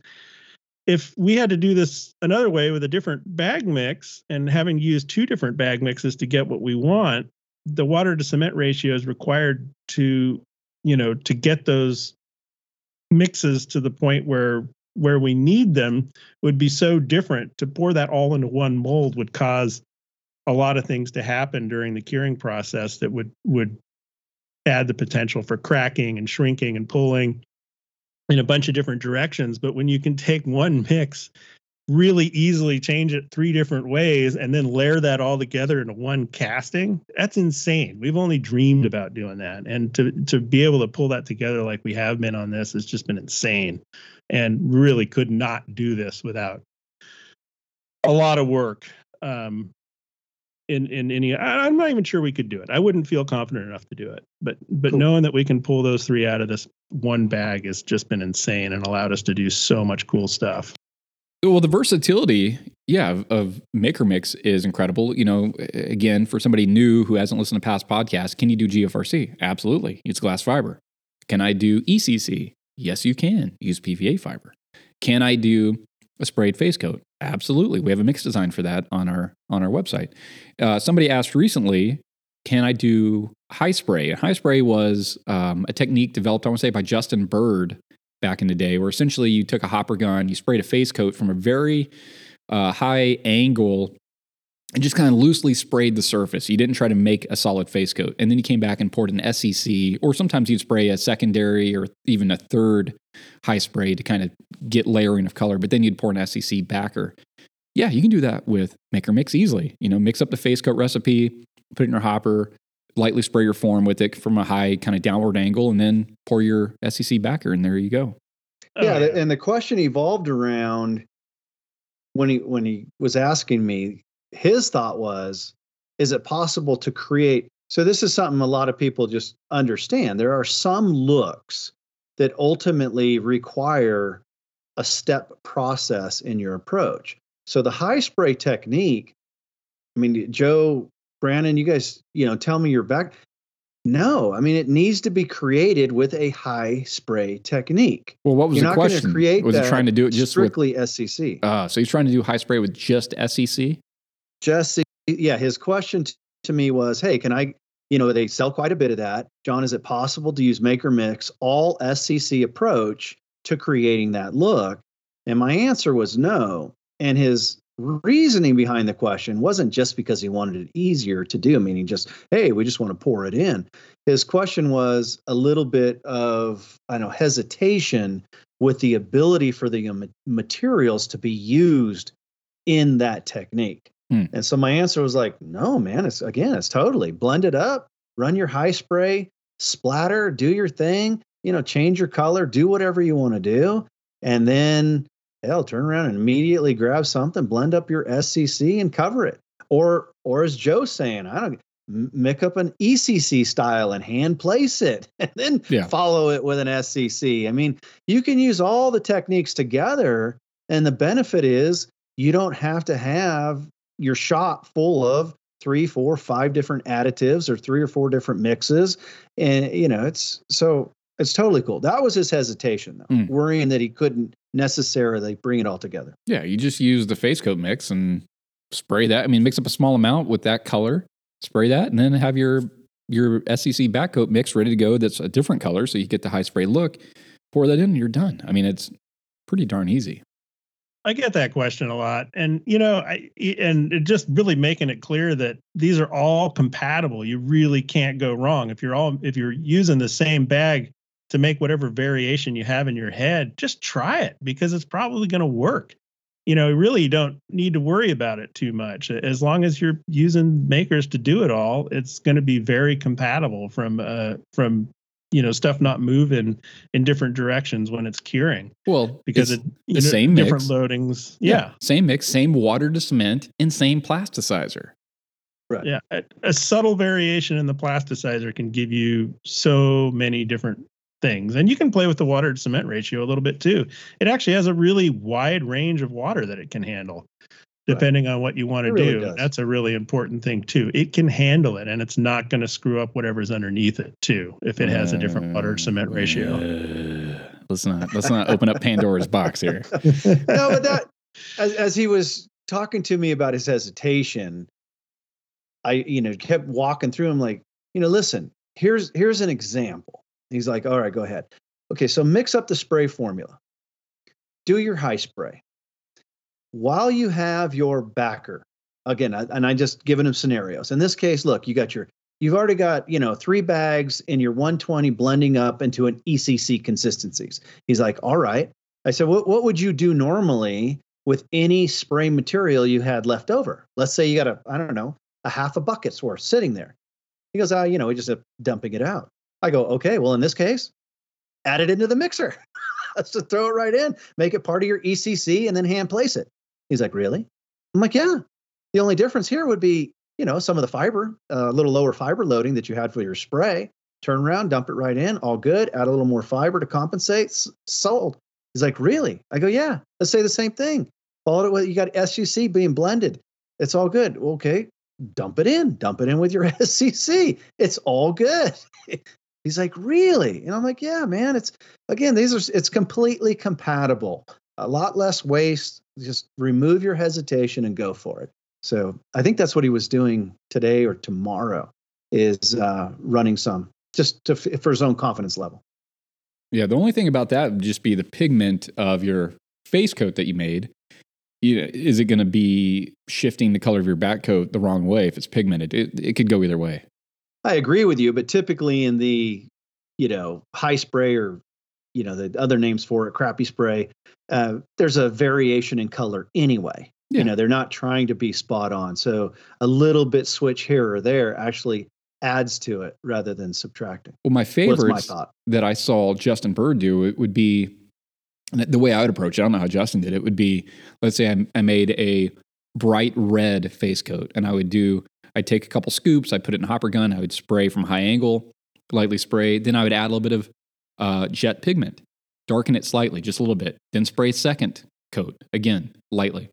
if we had to do this another way with a different bag mix and having to use two different bag mixes to get what we want, the water to cement ratio is required to, you know, to get those mixes to the point where where we need them would be so different to pour that all into one mold would cause a lot of things to happen during the curing process that would would add the potential for cracking and shrinking and pulling in a bunch of different directions. But when you can take one mix really easily change it three different ways and then layer that all together into one casting that's insane. We've only dreamed about doing that. And to to be able to pull that together like we have been on this has just been insane and really could not do this without a lot of work um in in any I- i'm not even sure we could do it i wouldn't feel confident enough to do it but but Cool. knowing that we can pull those three out of this one bag has just been insane and allowed us to do so much cool stuff Well, the versatility, yeah, of, of Maker Mix is incredible. You know, again, for somebody new who hasn't listened to past podcasts, can you do GFRC? Absolutely. It's glass fiber. Can I do ECC? Yes, you can. Use PVA fiber. Can I do a sprayed face coat? Absolutely. We have a mix design for that on our on our website. Uh, somebody asked recently, can I do high spray? And high spray was um, a technique developed, I want to say, by Justin Bird back in the day, where essentially you took a hopper gun, you sprayed a face coat from a very uh, high angle, and just kind of loosely sprayed the surface. You didn't try to make a solid face coat, and then you came back and poured an SCC, or sometimes you'd spray a secondary or even a third high spray to kind of get layering of color, but then you'd pour an SCC backer. Yeah, you can do that with Maker Mix easily. You know, mix up the face coat recipe, put it in your hopper, lightly spray your form with it from a high kind of downward angle, and then pour your SCC backer, and there you go. Oh, yeah, Oh, the- and the question evolved around when he when he was asking me his thought was is it possible to create so this is something a lot of people just understand there are some looks that ultimately require a step process in your approach so the high spray technique i mean joe brandon you guys you know tell me your back no i mean it needs to be created with a high spray technique Well, what was You're the not question? create was he trying to do it just with? strictly SCC. Uh, so he's trying to do high spray with just SCC. Just yeah, his question t- to me was, "Hey, can I? You know, they sell quite a bit of that. Jon, is it possible to use Maker Mix all SCC approach to creating that look?" And my answer was no. And his reasoning behind the question wasn't just because he wanted it easier to do, meaning just, "Hey, we just want to pour it in." His question was a little bit of, I know, hesitation with the ability for the um, materials to be used in that technique. Hmm. And so my answer was like, no, man, it's again, it's totally blend it up, run your high spray, splatter, do your thing, you know, change your color, do whatever you want to do. And then hell, turn around and immediately grab something, blend up your SCC and cover it. Or or as Joe's saying, I don't make up an ECC style and hand place it and then Yeah. follow it with an SCC. I mean, you can use all the techniques together and the benefit is you don't have to have your shop full of three, four, five different additives or three or four different mixes. And, you know, it's so it's totally cool. That was his hesitation, though, Mm. worrying that he couldn't necessarily bring it all together. Yeah, you just use the face coat mix and spray that. I mean, mix up a small amount with that color, spray that, and then have your your SCC back coat mix ready to go. That's a different color, so you get the high spray look. Pour that in, and you're done. I mean, it's pretty darn easy. I get that question a lot, and you know, I and just really making it clear that these are all compatible. You really can't go wrong if you're all if you're using the same bag to make whatever variation you have in your head. Just try it because it's probably going to work. You know, really you don't need to worry about it too much. As long as you're using makers to do it all, it's going to be very compatible from uh from you know stuff not moving in different directions when it's curing Well, because it's it you the know, same different mix. loadings. Yeah, same mix, same water to cement, and same plasticizer. Right. Yeah. A, a subtle variation in the plasticizer can give you so many different things, and you can play with the water to cement ratio a little bit too. It actually has a really wide range of water that it can handle. Right. Depending on what you want to really do, does. that's a really important thing too. It can handle it, and it's not going to screw up whatever's underneath it too. If it has a different water to cement ratio. Uh, let's not let's not open up Pandora's box here. no, but that as, as he was talking to me about his hesitation, I you know kept walking through him like you know listen here's here's an example. He's like, all right, go ahead. Okay, so mix up the spray formula. Do your high spray while you have your backer. Again, and I just given him scenarios. In this case, look, you got your you've already got you know three bags in your 120 blending up into an ECC consistencies. He's like, all right. I said, what, what would you do normally with any spray material you had left over? Let's say you got a, I don't know, a half a bucket's worth sitting there. He goes, ah, you know, we just dumping it out. I go, okay, well, in this case, add it into the mixer. Let's just throw it right in, make it part of your ECC, and then hand place it. He's like, really? I'm like, yeah. The only difference here would be, you know, some of the fiber, uh, a little lower fiber loading that you had for your spray. Turn around, dump it right in, all good. Add a little more fiber to compensate. s- Sold. He's like, really? I go, yeah. Let's say the same thing. Follow it with you got SCC being blended. It's all good. Okay, dump it in. Dump it in with your SCC. It's all good. He's like, really? And I'm like, yeah, man. It's again, these are it's completely compatible. A lot less waste. Just remove your hesitation and go for it. So I think that's what he was doing today or tomorrow is uh, running some just to, for his own confidence level. Yeah, the only thing about that would just be the pigment of your face coat that you made. You know, is it going to be shifting the color of your back coat the wrong way if it's pigmented? It, it could go either way. I agree with you, but typically in the, you know, high spray or, you know, the other names for it, crappy spray, uh, there's a variation in color anyway. Yeah. You know, they're not trying to be spot on. So a little bit switch here or there actually adds to it rather than subtracting. Well, my favorite that I saw Justin Bird do it would be the way I would approach it. I don't know how Justin did it. Would be let's say I, I made a bright red face coat, and I would do I'd take a couple scoops, I put it in a hopper gun, I would spray from high angle, lightly spray. Then I would add a little bit of uh, jet pigment, darken it slightly, just a little bit. Then spray a second coat again lightly.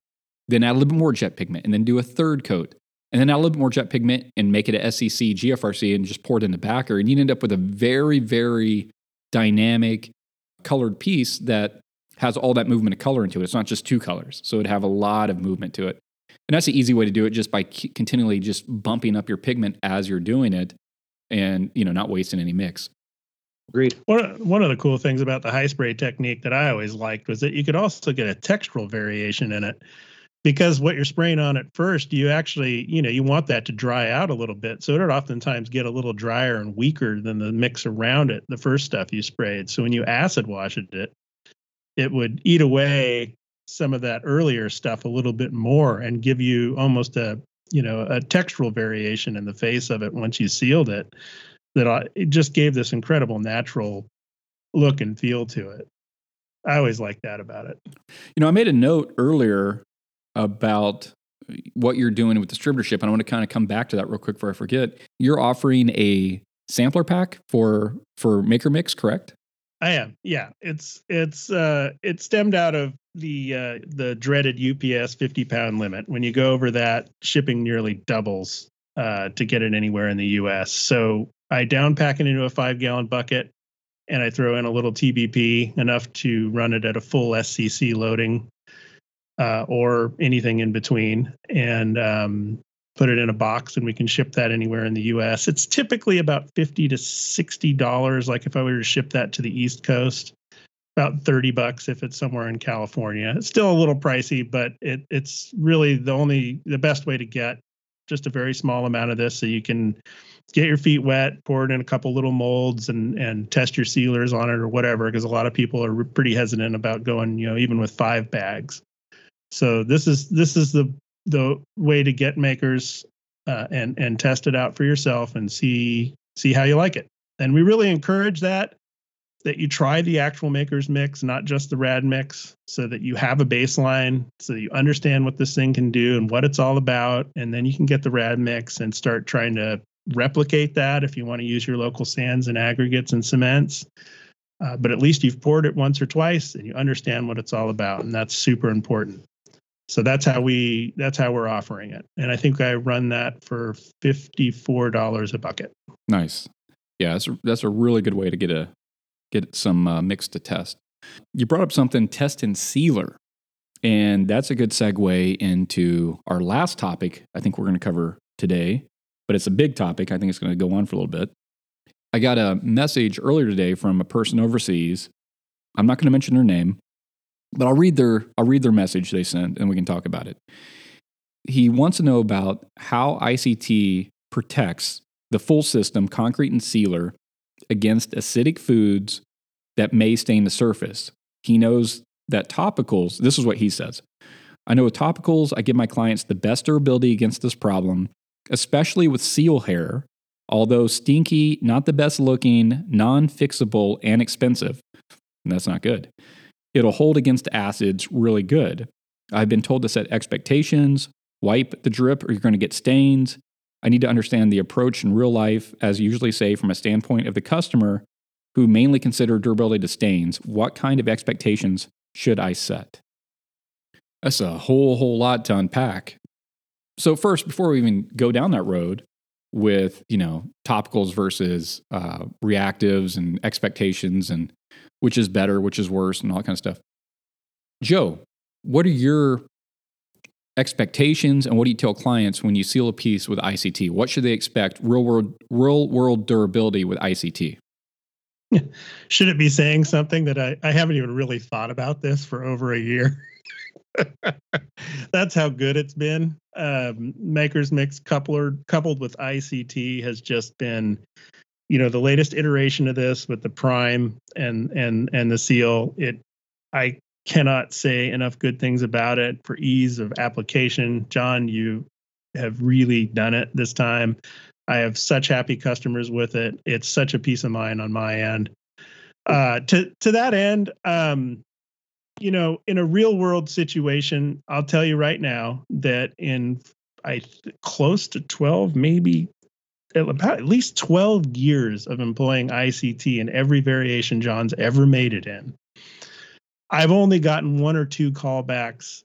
Then add a little bit more jet pigment, and then do a third coat. And then add a little bit more jet pigment and make it a SCC GFRC and just pour it in the backer. And you'd end up with a very, very dynamic colored piece that has all that movement of color into it. It's not just two colors. So it'd have a lot of movement to it. And that's the easy way to do it just by continually just bumping up your pigment as you're doing it and, you know, not wasting any mix. Agreed. One, one of the cool things about the high spray technique that I always liked was that you could also get a textural variation in it because what you're spraying on at first, you actually, you know, you want that to dry out a little bit. So it would oftentimes get a little drier and weaker than the mix around it, the first stuff you sprayed. So when you acid washed it, it would eat away some of that earlier stuff a little bit more and give you almost a, you know, a textural variation in the face of it once you sealed it that I, it just gave this incredible natural look and feel to it. I always like that about it. You know, I made a note earlier about what you're doing with distributorship, and I want to kind of come back to that real quick before I forget. You're offering a sampler pack for for Maker Mix, correct? I am. Yeah, it's it's uh it stemmed out of the uh the dreaded UPS 50 pound limit. When you go over that, shipping nearly doubles uh to get it anywhere in the US. So I down pack it into a five gallon bucket and I throw in a little TBP enough to run it at a full SCC loading uh, or anything in between. And um, put it in a box and we can ship that anywhere in the US. It's typically about 50 to 60 dollars like if I were to ship that to the East Coast. About 30 bucks if it's somewhere in California. It's still a little pricey, but it it's really the only the best way to get just a very small amount of this so you can get your feet wet, pour it in a couple little molds and and test your sealers on it or whatever because a lot of people are pretty hesitant about going, you know, even with 5 bags. So this is this is the the way to get makers uh, and and test it out for yourself and see see how you like it. And we really encourage that that you try the actual makers mix, not just the rad mix, so that you have a baseline, so you understand what this thing can do and what it's all about, and then you can get the rad mix and start trying to replicate that if you want to use your local sands and aggregates and cements. Uh, but at least you've poured it once or twice and you understand what it's all about, and that's super important. So that's how we that's how we're offering it. And i think i run that for $54 a bucket. Nice. Yeah that's a, that's a really good way to get a get some uh, mix to test. You brought up something test and sealer and that's a good segue into our last topic i think we're going to cover today but it's a big topic. I think it's going to go on for a little bit. I got a message earlier today from a person overseas. I'm not going to mention their name but I'll read their I'll read their message they sent and we can talk about it. He wants to know about how ICT protects the full system concrete and sealer against acidic foods that may stain the surface. He knows that topicals, this is what he says. I know with topicals, I give my clients the best durability against this problem, especially with seal hair, although stinky, not the best looking, non fixable, and expensive. And that's not good it'll hold against acids really good. I've been told to set expectations, wipe the drip, or you're going to get stains. I need to understand the approach in real life, as usually say from a standpoint of the customer who mainly consider durability to stains. What kind of expectations should I set? That's a whole, whole lot to unpack. So, first, before we even go down that road with, you know, topicals versus uh, reactives and expectations and which is better, which is worse, and all that kind of stuff. Joe, what are your expectations and what do you tell clients when you seal a piece with ICT? What should they expect real world real world durability with ICT? should it be saying something that I, I haven't even really thought about this for over a year? That's how good it's been. Um, Makers Mix coupler coupled with ICT has just been you know the latest iteration of this with the prime and and and the seal it i cannot say enough good things about it for ease of application. Jon you have really done it this time. I have such happy customers with it. It's such a peace of mind on my end. Uh, to to that end um, you know in a real world situation i'll tell you right now that in i close to 12 maybe about at least 12 years of employing ICT in every variation Jon's ever made it in. I've only gotten one or two callbacks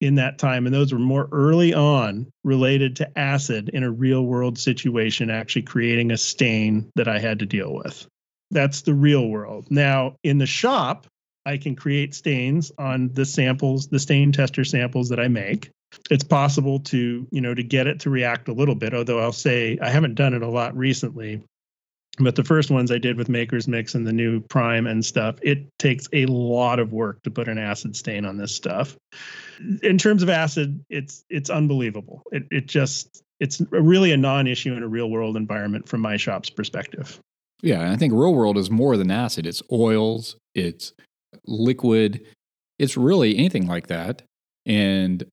in that time, and those were more early on related to acid in a real world situation, actually creating a stain that I had to deal with. That's the real world. Now, in the shop, I can create stains on the samples, the stain tester samples that I make it's possible to you know to get it to react a little bit although i'll say i haven't done it a lot recently but the first ones i did with makers mix and the new prime and stuff it takes a lot of work to put an acid stain on this stuff. In terms of acid it's it's unbelievable. It, it just it's really a non-issue in a real world environment from my shop's perspective. Yeah and i think real world is more than acid. It's oils it's liquid it's really anything like that. And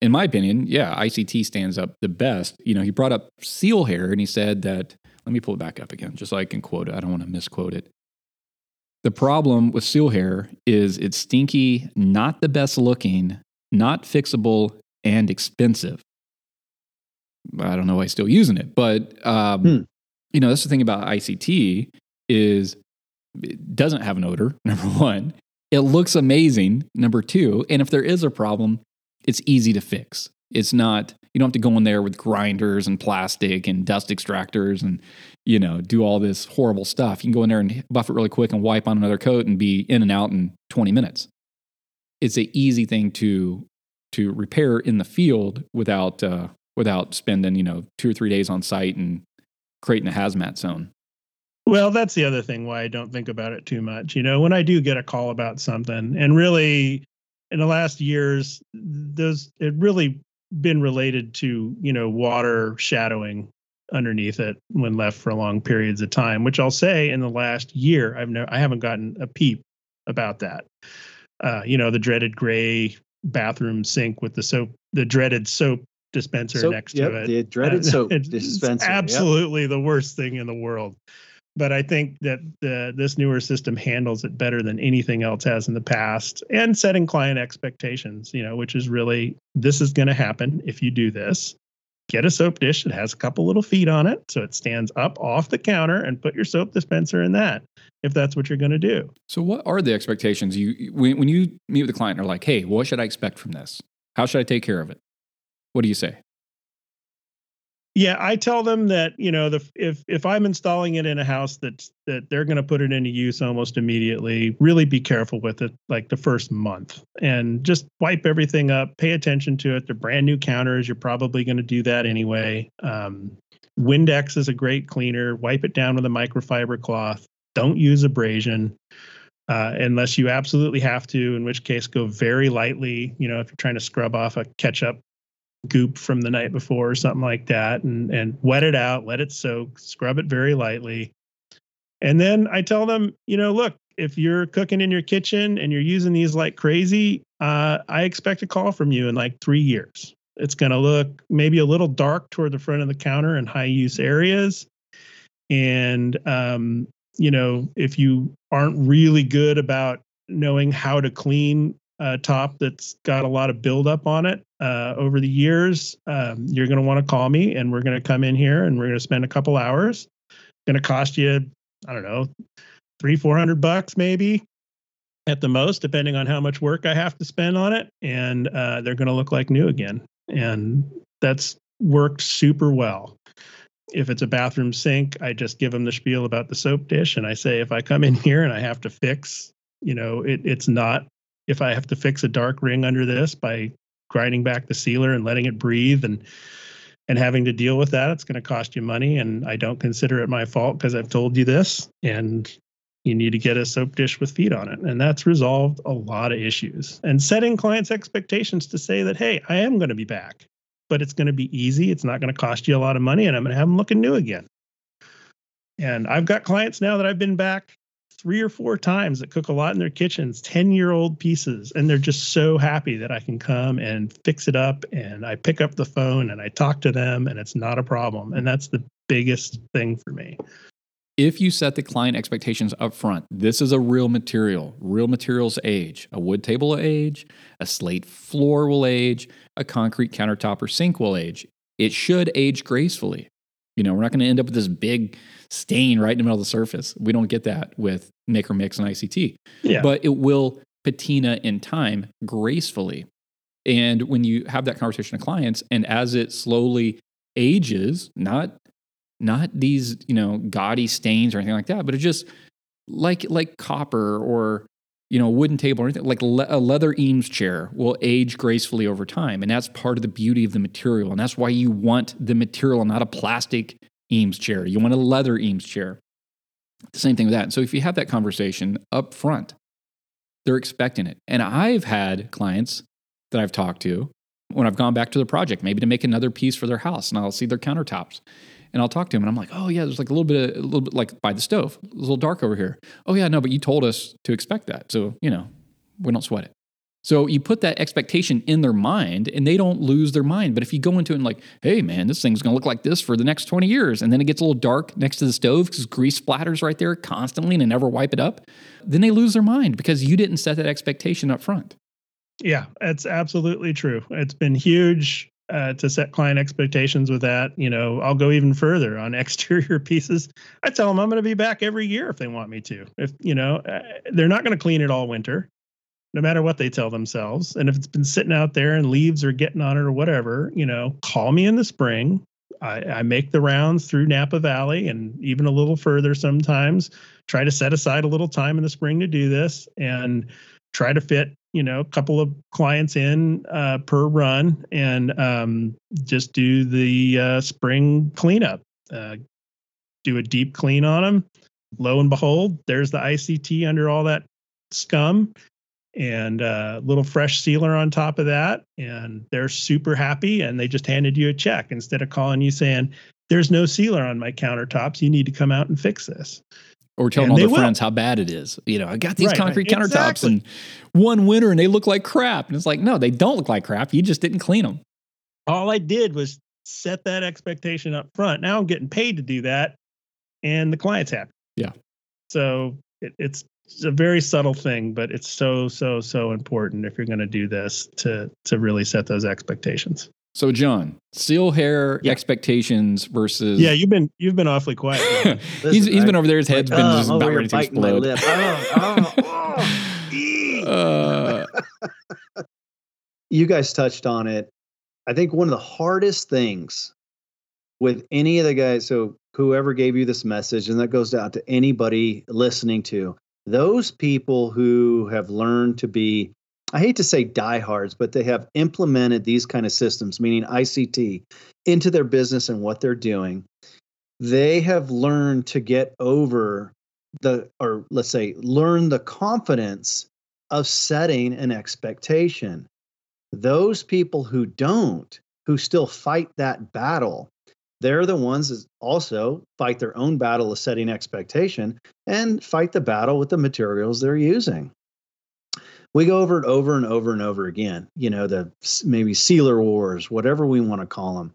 in my opinion, yeah, ICT stands up the best. You know, he brought up seal hair and he said that, let me pull it back up again just so I can quote it. I don't want to misquote it. The problem with seal hair is it's stinky, not the best looking, not fixable, and expensive. I don't know why he's still using it, but um, hmm. you know that's the thing about ICT is it doesn't have an odor, number one. It looks amazing, number two. And if there is a problem, it's easy to fix. It's not, you don't have to go in there with grinders and plastic and dust extractors and, you know, do all this horrible stuff. You can go in there and buff it really quick and wipe on another coat and be in and out in 20 minutes. It's an easy thing to to repair in the field without uh, without spending, you know, two or three days on site and creating a hazmat zone. Well, that's the other thing why I don't think about it too much. You know, when I do get a call about something, and really in the last years, those it really been related to you know water shadowing underneath it when left for long periods of time. Which I'll say in the last year, I've no, I haven't gotten a peep about that. Uh, you know, the dreaded gray bathroom sink with the soap, the dreaded soap dispenser Soap- next yep, to it. The dreaded soap dispenser. yep. absolutely the worst thing in the world. But I think that the, this newer system handles it better than anything else has in the past, and setting client expectations. You know, which is really this is going to happen if you do this. Get a soap dish that has a couple little feet on it, so it stands up off the counter, and put your soap dispenser in that if that's what you're going to do. So, what are the expectations you when, when you meet with a client? Are like, hey, what should I expect from this? How should I take care of it? What do you say? Yeah, I tell them that you know the if if I'm installing it in a house that's that they're going to put it into use almost immediately, really be careful with it like the first month and just wipe everything up. Pay attention to it. They're brand new counters. You're probably going to do that anyway. Um, Windex is a great cleaner. Wipe it down with a microfiber cloth. Don't use abrasion. Uh, unless you absolutely have to, in which case go very lightly. You know, if you're trying to scrub off a ketchup goop from the night before or something like that and and wet it out let it soak scrub it very lightly. And then i tell them you know look if you're cooking in your kitchen and you're using these like crazy uh, i expect a call from you in like three years. It's going to look maybe a little dark toward the front of the counter in high use areas. And um, you know if you aren't really good about knowing how to clean a top that's got a lot of buildup on it uh, over the years, um, you're going to want to call me and we're going to come in here and we're going to spend a couple hours. Going to cost you, I don't know, three, four hundred bucks maybe at the most, depending on how much work I have to spend on it. And uh, they're going to look like new again. And that's worked super well. If it's a bathroom sink, I just give them the spiel about the soap dish. And I say, if I come in here and I have to fix, you know, it, it's not if I have to fix a dark ring under this by grinding back the sealer and letting it breathe and and having to deal with that, it's going to cost you money. And I don't consider it my fault because I've told you this. And you need to get a soap dish with feet on it. And that's resolved a lot of issues. And setting clients' expectations to say that, hey, I am going to be back, but it's going to be easy. It's not going to cost you a lot of money, and I'm going to have them looking new again. And I've got clients now that I've been back three or four times that cook a lot in their kitchens, 10 year old pieces. And they're just so happy that I can come and fix it up. And I pick up the phone and I talk to them, and it's not a problem. And that's the biggest thing for me. If you set the client expectations up front, this is a real material. Real materials age. A wood table will age, a slate floor will age, a concrete countertop or sink will age. It should age gracefully. You know, we're not going to end up with this big stain right in the middle of the surface. We don't get that with Maker Mix and ICT. Yeah. But it will patina in time gracefully. And when you have that conversation with clients, and as it slowly ages, not not these you know gaudy stains or anything like that, but it just like like copper or you know a wooden table or anything like le- a leather Eames chair will age gracefully over time, and that's part of the beauty of the material, and that's why you want the material, not a plastic Eames chair. You want a leather Eames chair. The same thing with that. So if you have that conversation up front, they're expecting it. And I've had clients that I've talked to when I've gone back to the project, maybe to make another piece for their house, and I'll see their countertops. And I'll talk to them, and I'm like, "Oh yeah, there's like a little bit, of, a little bit like by the stove, a little dark over here." Oh yeah, no, but you told us to expect that, so you know, we don't sweat it. So you put that expectation in their mind, and they don't lose their mind. But if you go into it and like, "Hey man, this thing's gonna look like this for the next 20 years," and then it gets a little dark next to the stove because grease splatters right there constantly, and they never wipe it up, then they lose their mind because you didn't set that expectation up front. Yeah, it's absolutely true. It's been huge uh, to set client expectations with that. You know, I'll go even further on exterior pieces. I tell them I'm going to be back every year if they want me to. If you know, uh, they're not going to clean it all winter, no matter what they tell themselves. And if it's been sitting out there and leaves are getting on it or whatever, you know, call me in the spring. I, I make the rounds through Napa Valley and even a little further sometimes. Try to set aside a little time in the spring to do this and try to fit you know a couple of clients in uh, per run and um, just do the uh, spring cleanup uh, do a deep clean on them lo and behold there's the ict under all that scum and a uh, little fresh sealer on top of that and they're super happy and they just handed you a check instead of calling you saying there's no sealer on my countertops you need to come out and fix this or telling and all their friends how bad it is. You know, I got these right, concrete right. countertops exactly. and one winter and they look like crap. And it's like, no, they don't look like crap. You just didn't clean them. All I did was set that expectation up front. Now I'm getting paid to do that, and the client's happy. Yeah. So it, it's it's a very subtle thing, but it's so so so important if you're going to do this to to really set those expectations. So, Jon, seal hair yeah. expectations versus yeah, you've been you've been awfully quiet. Listen, he's he's I, been over there. His head's like, been oh, just about ready to explode. Oh, oh, uh, you guys touched on it. I think one of the hardest things with any of the guys. So, whoever gave you this message, and that goes out to anybody listening to those people who have learned to be I hate to say diehards, but they have implemented these kind of systems, meaning ICT, into their business and what they're doing. They have learned to get over the, or let's say, learn the confidence of setting an expectation. Those people who don't, who still fight that battle, they're the ones that also fight their own battle of setting expectation and fight the battle with the materials they're using we go over it over and over and over again. You know, the maybe sealer wars, whatever we want to call them,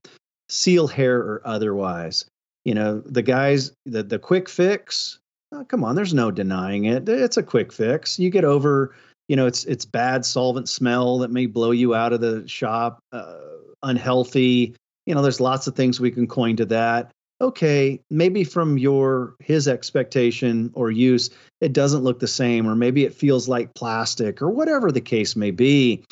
seal hair or otherwise. You know, the guys, the the quick fix. Oh, come on, there's no denying it. It's a quick fix. You get over, you know, it's it's bad solvent smell that may blow you out of the shop, uh, unhealthy. You know, there's lots of things we can coin to that okay, maybe from your his expectation or use, it doesn't look the same, or maybe it feels like plastic, or whatever the case may be.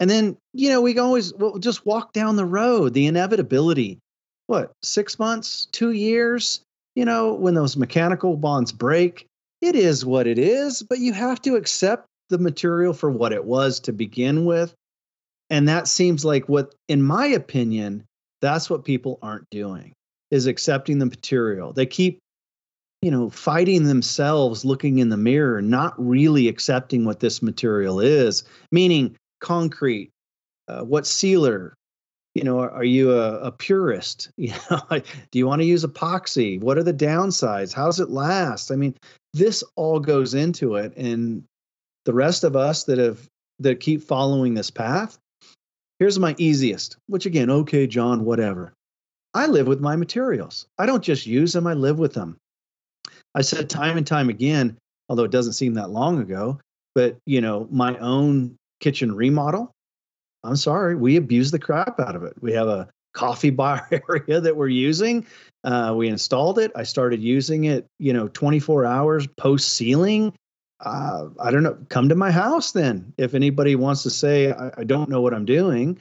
And then, you know, we always we'll just walk down the road, the inevitability. What, six months, two years? You know, when those mechanical bonds break, it is what it is, but you have to accept the material for what it was to begin with. And that seems like what, in my opinion, that's what people aren't doing is accepting the material. They keep, you know, fighting themselves, looking in the mirror, not really accepting what this material is, meaning concrete, uh, what sealer, you know, are, are you a, a, purist? You know, do you want to use epoxy? What are the downsides? How does it last? I mean, this all goes into it. And the rest of us that have that keep following this path, here's my easiest, which again, okay, Jon, whatever. I live with my materials. I don't just use them, I live with them. I said time and time again, although it doesn't seem that long ago, but you know, my own kitchen remodel, I'm sorry, we abuse the crap out of it. We have a coffee bar area that we're using. Uh, we installed it. I started using it, you know, 24 hours post sealing. Uh, I don't know. Come to my house then. If anybody wants to say, I, I don't know what I'm doing,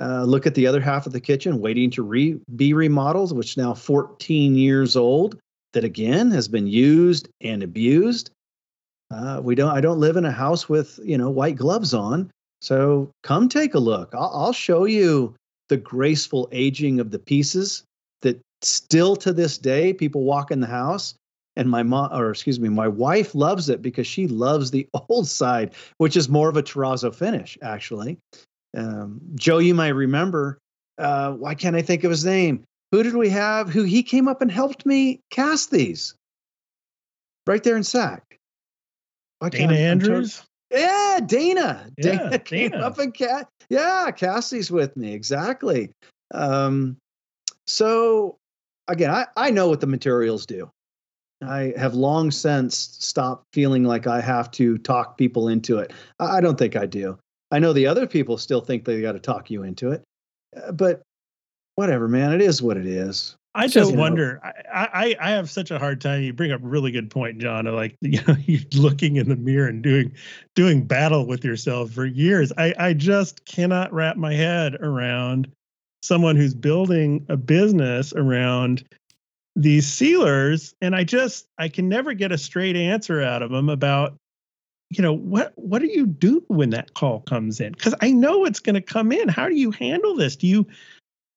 uh, look at the other half of the kitchen waiting to re- be remodeled, which now 14 years old, that again has been used and abused. Uh, we don't. I don't live in a house with you know white gloves on. So come take a look. I'll, I'll show you the graceful aging of the pieces that still to this day people walk in the house and my mom or excuse me my wife loves it because she loves the old side which is more of a terrazzo finish actually um, Joe, you might remember. Uh, why can't I think of his name? Who did we have? Who he came up and helped me cast these right there in SAC. Why Dana Andrews. yeah, Dana. Yeah, Dana came Dana. up and cast. Yeah, cast these with me exactly. Um, so again, I, I know what the materials do. I have long since stopped feeling like I have to talk people into it. I don't think I do. I know the other people still think they got to talk you into it. Uh, but whatever, man. It is what it is. I just so, wonder. I, I I have such a hard time. You bring up a really good point, Jon. Of like you know, you looking in the mirror and doing doing battle with yourself for years. I I just cannot wrap my head around someone who's building a business around these sealers, and I just I can never get a straight answer out of them about you know what what do you do when that call comes in? Because i know it's going to come in. How do you handle this? Do you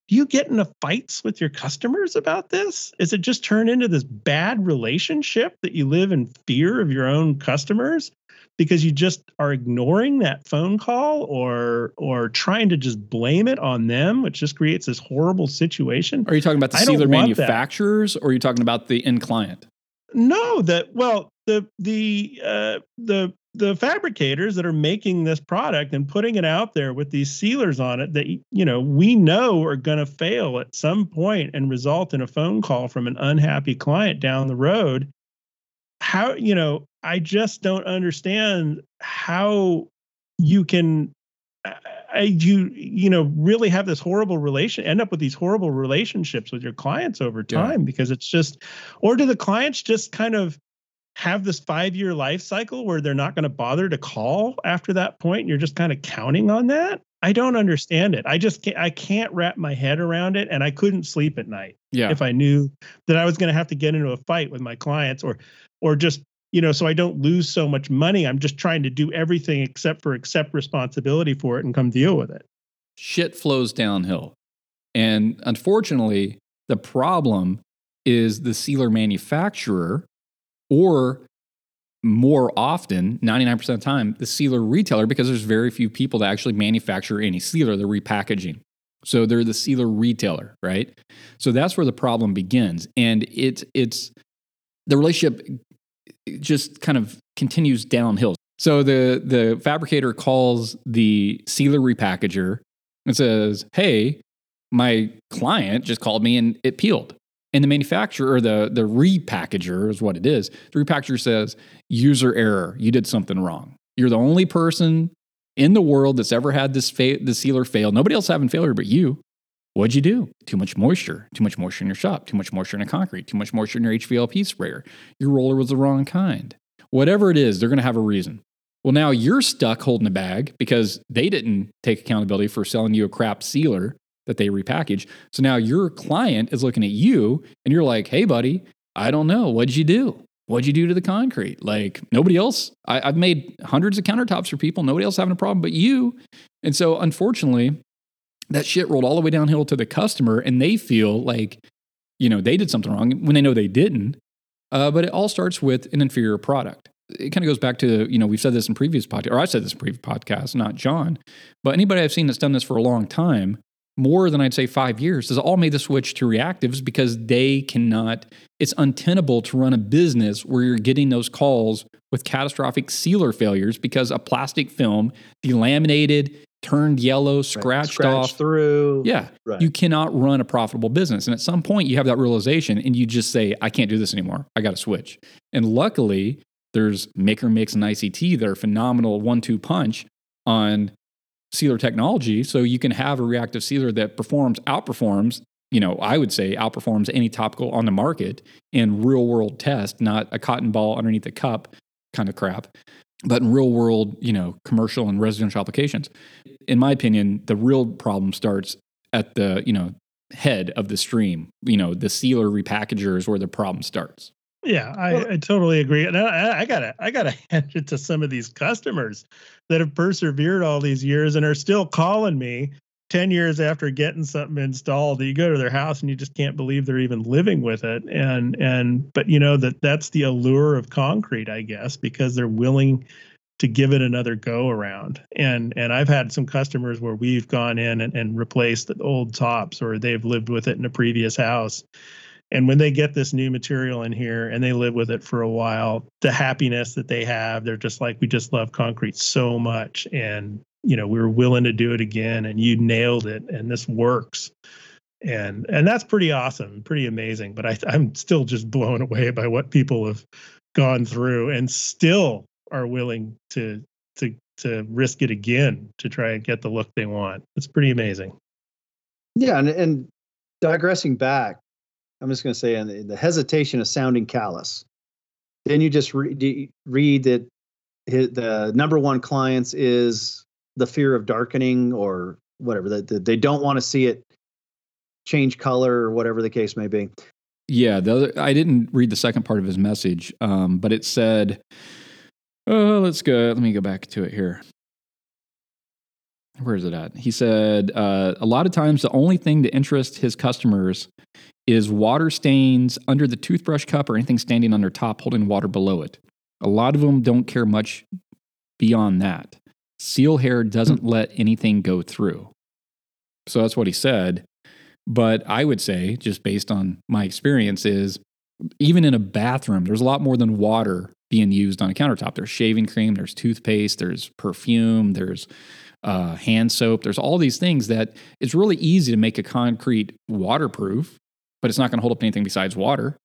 do you get into fights with your customers about this? Is it just turn into this bad relationship that you live in fear of your own customers because you just are ignoring that phone call or or trying to just blame it on them, which just creates this horrible situation? Are you talking about the sealer manufacturers that. or are you talking about the end client? No, that well, the the uh, the the fabricators that are making this product and putting it out there with these sealers on it that you know we know are going to fail at some point and result in a phone call from an unhappy client down the road how you know i just don't understand how you can uh, I, you you know really have this horrible relation end up with these horrible relationships with your clients over time yeah. because it's just or do the clients just kind of have this five year life cycle where they're not going to bother to call after that point and you're just kind of counting on that i don't understand it i just can't i can't wrap my head around it and i couldn't sleep at night yeah. if i knew that i was going to have to get into a fight with my clients or or just you know so i don't lose so much money i'm just trying to do everything except for accept responsibility for it and come deal with it shit flows downhill and unfortunately the problem is the sealer manufacturer or more often, 99% of the time, the sealer retailer, because there's very few people that actually manufacture any sealer, they're repackaging. So they're the sealer retailer, right? So that's where the problem begins. And it, it's the relationship just kind of continues downhill. So the, the fabricator calls the sealer repackager and says, Hey, my client just called me and it peeled. And the manufacturer, or the, the repackager is what it is. The repackager says, user error, you did something wrong. You're the only person in the world that's ever had this, fa- the sealer fail. Nobody else having failure but you. What'd you do? Too much moisture. Too much moisture in your shop. Too much moisture in the concrete. Too much moisture in your HVLP sprayer. Your roller was the wrong kind. Whatever it is, they're going to have a reason. Well, now you're stuck holding a bag because they didn't take accountability for selling you a crap sealer that they repackage. So now your client is looking at you and you're like, hey, buddy, I don't know. What'd you do? What'd you do to the concrete? Like nobody else. I, have made hundreds of countertops for people. Nobody else having a problem but you. And so unfortunately, that shit rolled all the way downhill to the customer and they feel like, you know, they did something wrong when they know they didn't. Uh, but it all starts with an inferior product. It kind of goes back to, you know, we've said this in previous podcast, or I said this in previous podcast, not Jon, but anybody I've seen that's done this for a long time more than I'd say five years, has all made the switch to reactives because they cannot, it's untenable to run a business where you're getting those calls with catastrophic sealer failures because a plastic film delaminated, turned yellow, scratched, right. off through. Yeah. Right. You cannot run a profitable business. And at some point you have that realization and you just say, I can't do this anymore. I got to switch. And luckily, there's Maker Mix and ICT that are phenomenal one two punch on sealer technology. So you can have a reactive sealer that performs, outperforms, you know, I would say outperforms any topical on the market in real world test, not a cotton ball underneath the cup kind of crap, but in real world, you know, commercial and residential applications. In my opinion, the real problem starts at the, you know, head of the stream. You know, the sealer repackager is where the problem starts. Yeah, I, I totally agree. And I, I, gotta I gotta hand it to some of these customers that have persevered all these years and are still calling me 10 years after getting something installed you go to their house and you just can't believe they're even living with it. And and but you know that that's the allure of concrete i guess because they're willing to give it another go around. And and i've had some customers where we've gone in and, and replaced the old tops or they've lived with it in a previous house. And when they get this new material in here and they live with it for a while, the happiness that they have, they're just like, we just love concrete so much. And, you know, we were willing to do it again and you nailed it and this works. And and that's pretty awesome, pretty amazing. But I, I'm still just blown away by what people have gone through and still are willing to to to risk it again to try and get the look they want. It's pretty amazing. Yeah, and, and digressing back, I'm just going to say and the hesitation of sounding callous. Then you just read, read that his, the number one clients is the fear of darkening or whatever that the, they don't want to see it change color or whatever the case may be. Yeah, the other, I didn't read the second part of his message, um, but it said, "Oh, let's go. Let me go back to it here." Where is it at? He said, uh, "A lot of times, the only thing that interests his customers is water stains under the toothbrush cup or anything standing on their top holding water below it. A lot of them don't care much beyond that. Seal hair doesn't let anything go through." So that's what he said. But I would say, just based on my experience, is even in a bathroom, there's a lot more than water being used on a countertop. There's shaving cream, there's toothpaste, there's perfume, there's uh, hand soap. There's all these things that it's really easy to make a concrete waterproof, but it's not going to hold up anything besides water.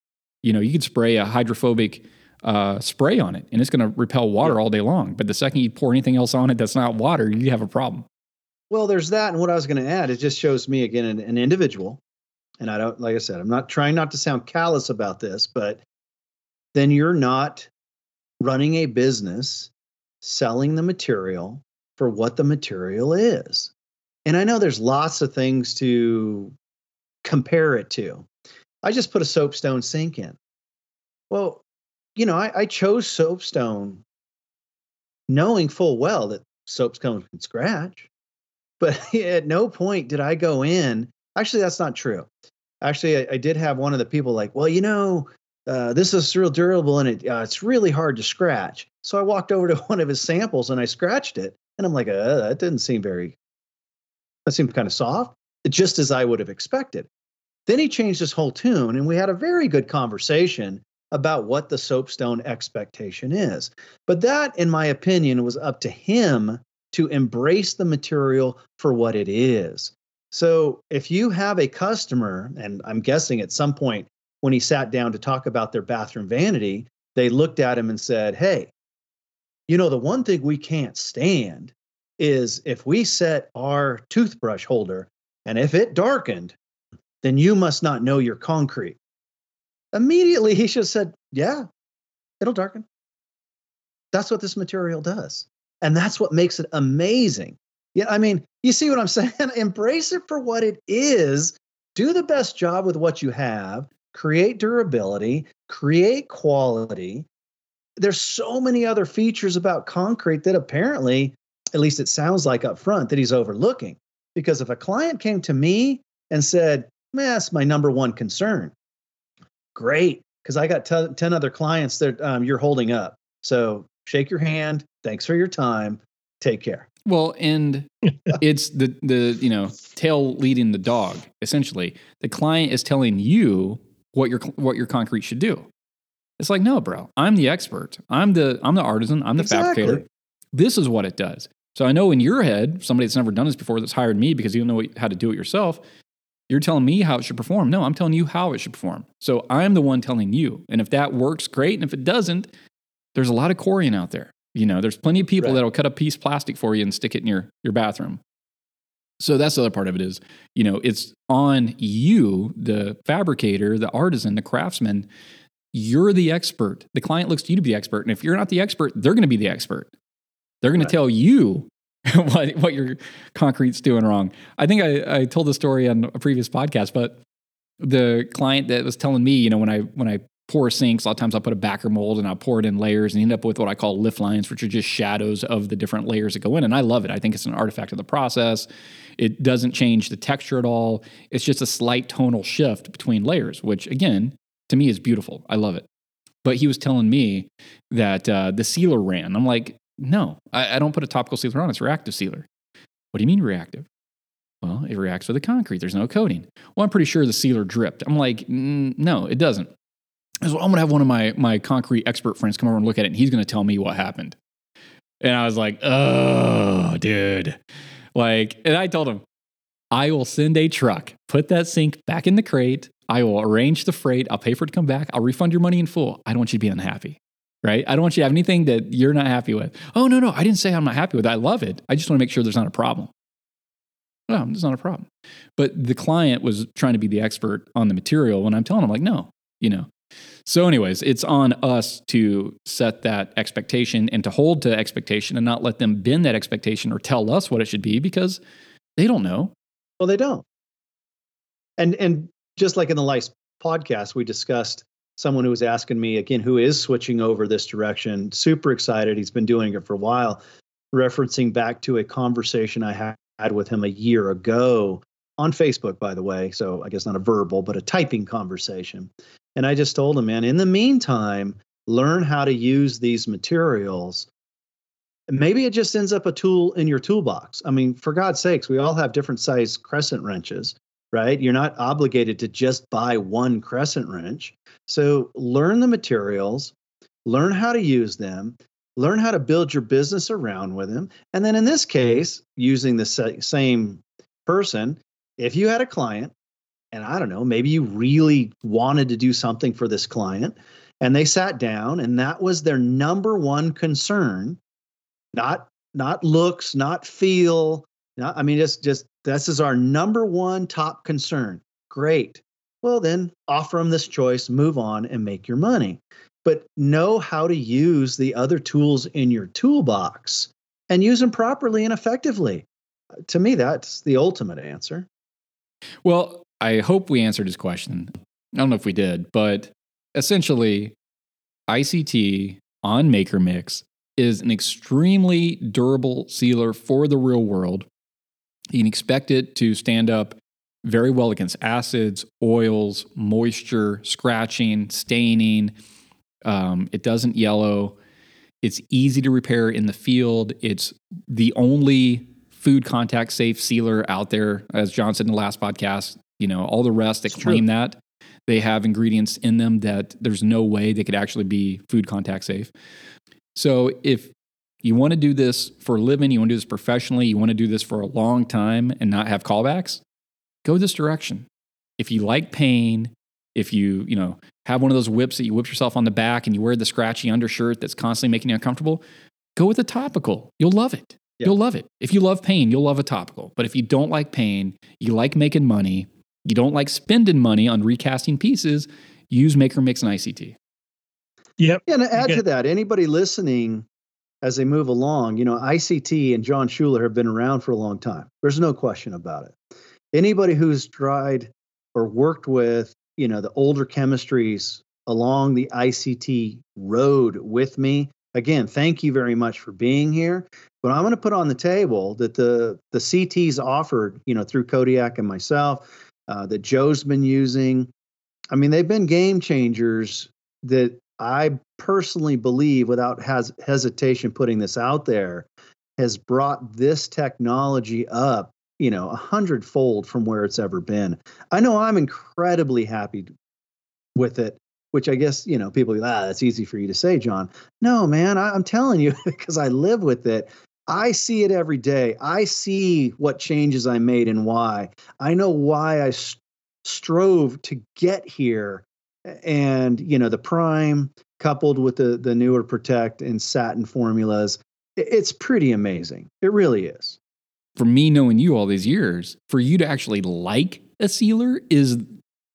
You know, you could spray a hydrophobic uh, spray on it and it's going to repel water all day long. But the second you pour anything else on it that's not water, you have a problem. Well, there's that, and what I was going to add, it just shows me again an, an individual, and I don't, like I said, I'm not trying not to sound callous about this, but then you're not running a business selling the material for what the material is. And I know there's lots of things to compare it to. I just put a soapstone sink in. Well, you know, I, I chose soapstone knowing full well that soaps come from scratch. But at no point did I go in. Actually, that's not true. Actually, I, I did have one of the people like, well, you know, uh, this is real durable and it, uh, it's really hard to scratch. So I walked over to one of his samples and I scratched it. And I'm like, uh, that didn't seem very, that seemed kind of soft, just as I would have expected. Then he changed his whole tune and we had a very good conversation about what the soapstone expectation is. But that, in my opinion, was up to him to embrace the material for what it is. So if you have a customer, and I'm guessing at some point when he sat down to talk about their bathroom vanity, they looked at him and said, Hey, you know, the one thing we can't stand is if we set our toothbrush holder and if it darkened, then you must not know your concrete. Immediately, he should have said, Yeah, it'll darken. That's what this material does. And that's what makes it amazing. Yeah, I mean, you see what I'm saying? Embrace it for what it is. Do the best job with what you have. Create durability, create quality. There's so many other features about concrete that apparently, at least it sounds like up front, that he's overlooking. Because if a client came to me and said, that's my number one concern, great, because I got t- 10 other clients that um, you're holding up. So shake your hand. Thanks for your time. Take care. Well, and it's the the you know tail leading the dog. Essentially, the client is telling you what your what your concrete should do. It's like, no, bro, I'm the expert. I'm the I'm the artisan. I'm the exactly. fabricator. This is what it does. So I know in your head, somebody that's never done this before that's hired me because you don't know what, how to do it yourself. You're telling me how it should perform. No, I'm telling you how it should perform. So I'm the one telling you. And if that works, great. And if it doesn't, there's a lot of Corian out there. You know, there's plenty of people right. that'll cut a piece of plastic for you and stick it in your, your bathroom. So that's the other part of it is, you know, it's on you, the fabricator, the artisan, the craftsman. You're the expert. The client looks to you to be the expert. And if you're not the expert, they're going to be the expert. They're going right. to tell you what, what your concrete's doing wrong. I think I, I told the story on a previous podcast, but the client that was telling me, you know, when I when I pour sinks. A lot of times I'll put a backer mold and I'll pour it in layers and end up with what I call lift lines, which are just shadows of the different layers that go in. And I love it. I think it's an artifact of the process. It doesn't change the texture at all. It's just a slight tonal shift between layers, which again, to me is beautiful. I love it. But he was telling me that uh, the sealer ran. I'm like, no, I, I don't put a topical sealer on. It's reactive sealer. What do you mean reactive? Well, it reacts with the concrete. There's no coating. Well, I'm pretty sure the sealer dripped. I'm like, no, it doesn't. I was, I'm going to have one of my, my concrete expert friends come over and look at it, and he's going to tell me what happened. And I was like, oh, dude. Like, and I told him, I will send a truck, put that sink back in the crate. I will arrange the freight. I'll pay for it to come back. I'll refund your money in full. I don't want you to be unhappy, right? I don't want you to have anything that you're not happy with. Oh, no, no. I didn't say I'm not happy with it. I love it. I just want to make sure there's not a problem. No, there's not a problem. But the client was trying to be the expert on the material when I'm telling them, like, no, you know. So, anyways, it's on us to set that expectation and to hold to expectation and not let them bend that expectation or tell us what it should be because they don't know. Well, they don't. And and just like in the last podcast, we discussed someone who was asking me again who is switching over this direction. Super excited. He's been doing it for a while, referencing back to a conversation I had with him a year ago on Facebook, by the way. So I guess not a verbal, but a typing conversation. And I just told him, man, in the meantime, learn how to use these materials. Maybe it just ends up a tool in your toolbox. I mean, for God's sakes, we all have different size crescent wrenches, right? You're not obligated to just buy one crescent wrench. So learn the materials, learn how to use them, learn how to build your business around with them. And then in this case, using the same person, if you had a client and I don't know, maybe you really wanted to do something for this client and they sat down and that was their number one concern, not not looks, not feel, not, I mean just just this is our number one top concern. Great. Well, then offer them this choice, move on and make your money. But know how to use the other tools in your toolbox and use them properly and effectively. Uh, to me, that's the ultimate answer. Well, I hope we answered his question. I don't know if we did, but essentially, ICT on MakerMix is an extremely durable sealer for the real world. You can expect it to stand up very well against acids, oils, moisture, scratching, staining. Um, it doesn't yellow. It's easy to repair in the field. It's the only food contact safe sealer out there, as Jon said in the last podcast. You know, all the rest that claim true. that they have ingredients in them that there's no way they could actually be food contact safe. So if you want to do this for a living, you want to do this professionally, you want to do this for a long time and not have callbacks, go this direction. If you like pain, if you, you know, have one of those whips that you whip yourself on the back and you wear the scratchy undershirt that's constantly making you uncomfortable, go with a topical. You'll love it. Yep. You'll love it. If you love pain, you'll love a topical. But if you don't like pain, you like making money, you don't like spending money on recasting pieces, use Maker Mix and ICT. Yep. Yeah, and to add to that, anybody listening as they move along, you know, ICT and Jon Schuler have been around for a long time. There's no question about it. Anybody who's tried or worked with, you know, the older chemistries along the ICT road with me, again, thank you very much for being here. But I'm going to put on the table that the the CTs offered, you know, through Kodiak and myself, uh, that Joe's been using. I mean, they've been game changers that I personally believe, without has, hesitation, putting this out there, has brought this technology up, you know, a hundredfold from where it's ever been. I know I'm incredibly happy with it, which I guess, you know, people, ah, that's easy for you to say, Jon. No, man, I, I'm telling you because I live with it. I see it every day. I see what changes I made and why. I know why I st- strove to get here. And, you know, the prime coupled with the, the newer protect and satin formulas, it's pretty amazing. It really is. For me, knowing you all these years, for you to actually like a sealer is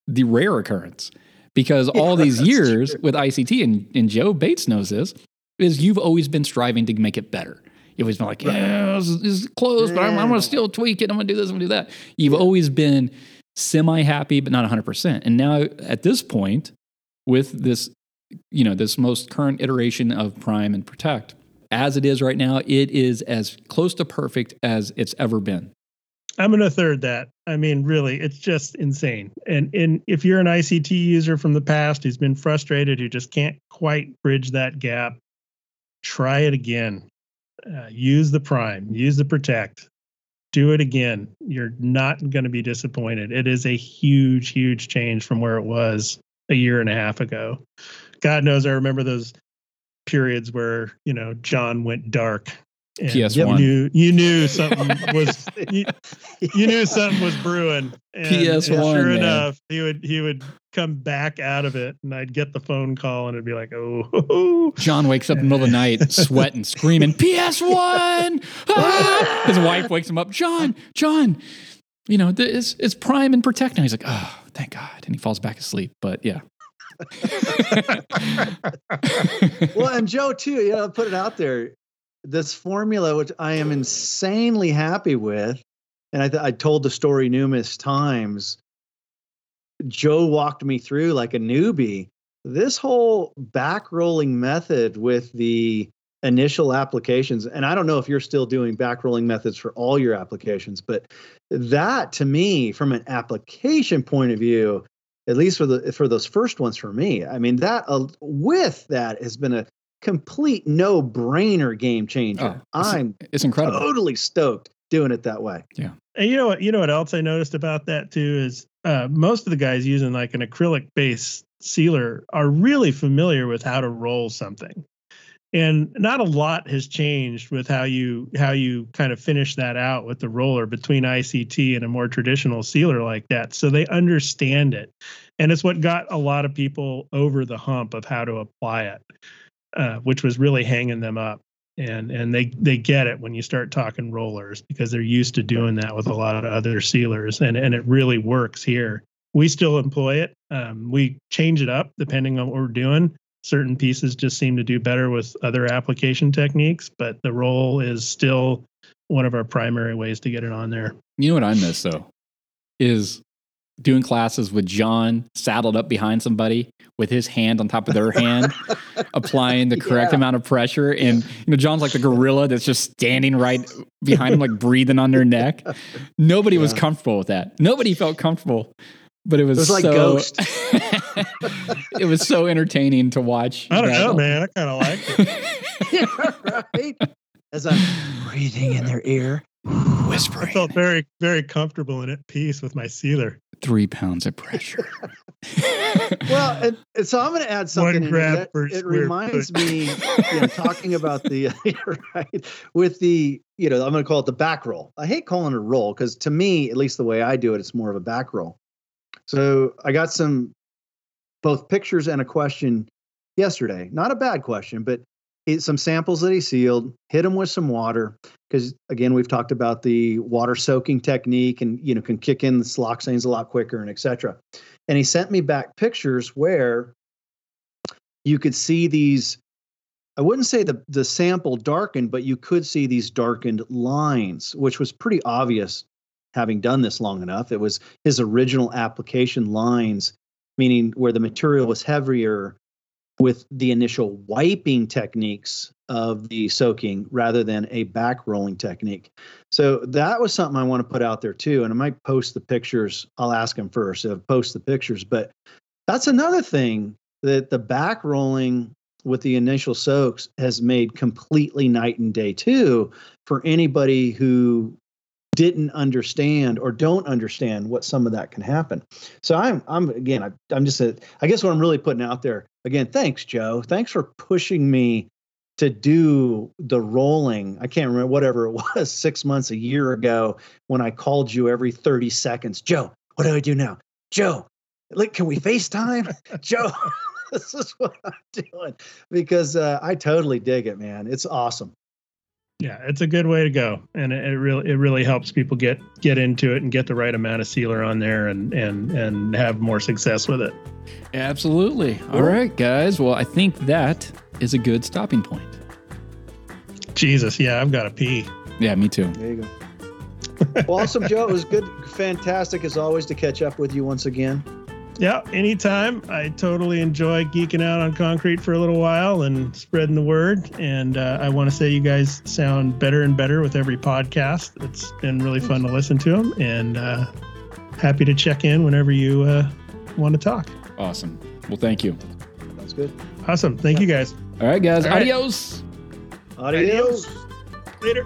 the rare occurrence because all yeah, these years true. with ICT, and, and Joe Bates knows this, is you've always been striving to make it better. You've always been like, yeah, this is close, but I'm, I'm going to still tweak it. I'm going to do this, I'm going to do that. You've yeah. always been semi happy, but not 100%. And now at this point, with this, you know, this most current iteration of Prime and Protect, as it is right now, it is as close to perfect as it's ever been. I'm going to third that. I mean, really, it's just insane. And and if you're an ICT user from the past who's been frustrated, who just can't quite bridge that gap, try it again uh, use the prime, use the protect, do it again. You're not going to be disappointed. It is a huge, huge change from where it was a year and a half ago. God knows I remember those periods where, you know, Jon went dark. And PS1. You knew, you knew something was you, you knew something was brewing. And, PS1, and sure man. enough, he would he would come back out of it, and I'd get the phone call, and it'd be like, oh, Jon wakes up in the middle of the night, sweating, screaming, PS1! Ah! His wife wakes him up, Jon, Jon, you know, it's, it's prime and protect now. He's like, oh, thank God. And he falls back asleep. But yeah. Well, and Joe too. You know, put it out there. This formula, which I am insanely happy with, and I, th- I told the story numerous times. Joe walked me through like a newbie. This whole back rolling method with the initial applications, and I don't know if you're still doing back rolling methods for all your applications, but that to me, from an application point of view, at least for the for those first ones for me, I mean that uh, with that has been a complete no brainer game changer. Oh, it's- I'm it's incredible. totally stoked doing it that way. Yeah. And you know what? You know what else I noticed about that too is uh, most of the guys using like an acrylic base sealer are really familiar with how to roll something, and not a lot has changed with how you how you kind of finish that out with the roller between ICT and a more traditional sealer like that. So they understand it, and it's what got a lot of people over the hump of how to apply it, uh, which was really hanging them up. And and they they get it when you start talking rollers because they're used to doing that with a lot of other sealers and and it really works here. We still employ it. Um, we change it up depending on what we're doing certain pieces just seem to do better with other application techniques but the roll is still one of our primary ways to get it on there You know what I miss though? Is doing classes with Jon saddled up behind somebody with his hand on top of their hand, applying the correct Yeah. amount of pressure. And you know, Jon's like the gorilla that's just standing right behind him, like breathing on their neck. Nobody was comfortable with that. Nobody felt comfortable. But it was, was like so, Ghost. it was so entertaining to watch. i don't that. know man i kind of like it right? As I'm breathing in their ear. Whispering. I felt very very comfortable and at peace with my sealer Three pounds of pressure. Well, and, and so I'm going to add something. in here grab that per it reminds foot. me, you know, talking about the right with the, you know, I'm going to call it the back roll. I hate calling it a roll because to me, at least the way I do it, it's more of a back roll. So I got some both pictures and a question yesterday. Not a bad question, but he, some samples that he sealed. Hit them with some water because again, we've talked about the water soaking technique, and you know, can kick in the siloxanes a lot quicker, and etc. And he sent me back pictures where you could see these. I wouldn't say the the sample darkened, but you could see these darkened lines, which was pretty obvious having done this long enough. It was his original application lines, meaning where the material was heavier with the initial wiping techniques of the soaking rather than a back rolling technique. So that was something I want to put out there too. And I might post the pictures. I'll ask him first to post the pictures. But that's another thing that the back rolling with the initial soaks has made completely night and day too for anybody who didn't understand or don't understand what some of that can happen. So I'm I'm again I, I'm just a, I guess what I'm really putting out there again. Thanks, Joe. Thanks for pushing me to do the rolling. I can't remember whatever it was six months a year ago when I called you every 30 seconds. Joe, what do I do now? Joe, like can we FaceTime? Joe, this is what I'm doing because uh, I totally dig it, man. It's awesome. Yeah, it's a good way to go, and it, it really it really helps people get get into it and get the right amount of sealer on there, and and and have more success with it. Absolutely. All right, guys. Well, I think that is a good stopping point. Jesus, yeah, I've got to pee. Yeah, me too. There you go. well, awesome, Joe. It was good, fantastic as always to catch up with you once again. Yeah, anytime. I totally enjoy geeking out on concrete for a little while and spreading the word. And uh, I want to say you guys sound better and better with every podcast. It's been really fun to listen to them, and uh, happy to check in whenever you uh, want to talk. Awesome. Well, thank you. That's good. Awesome. Thank you guys. All right, guys. All right. Adios. Adios. Later.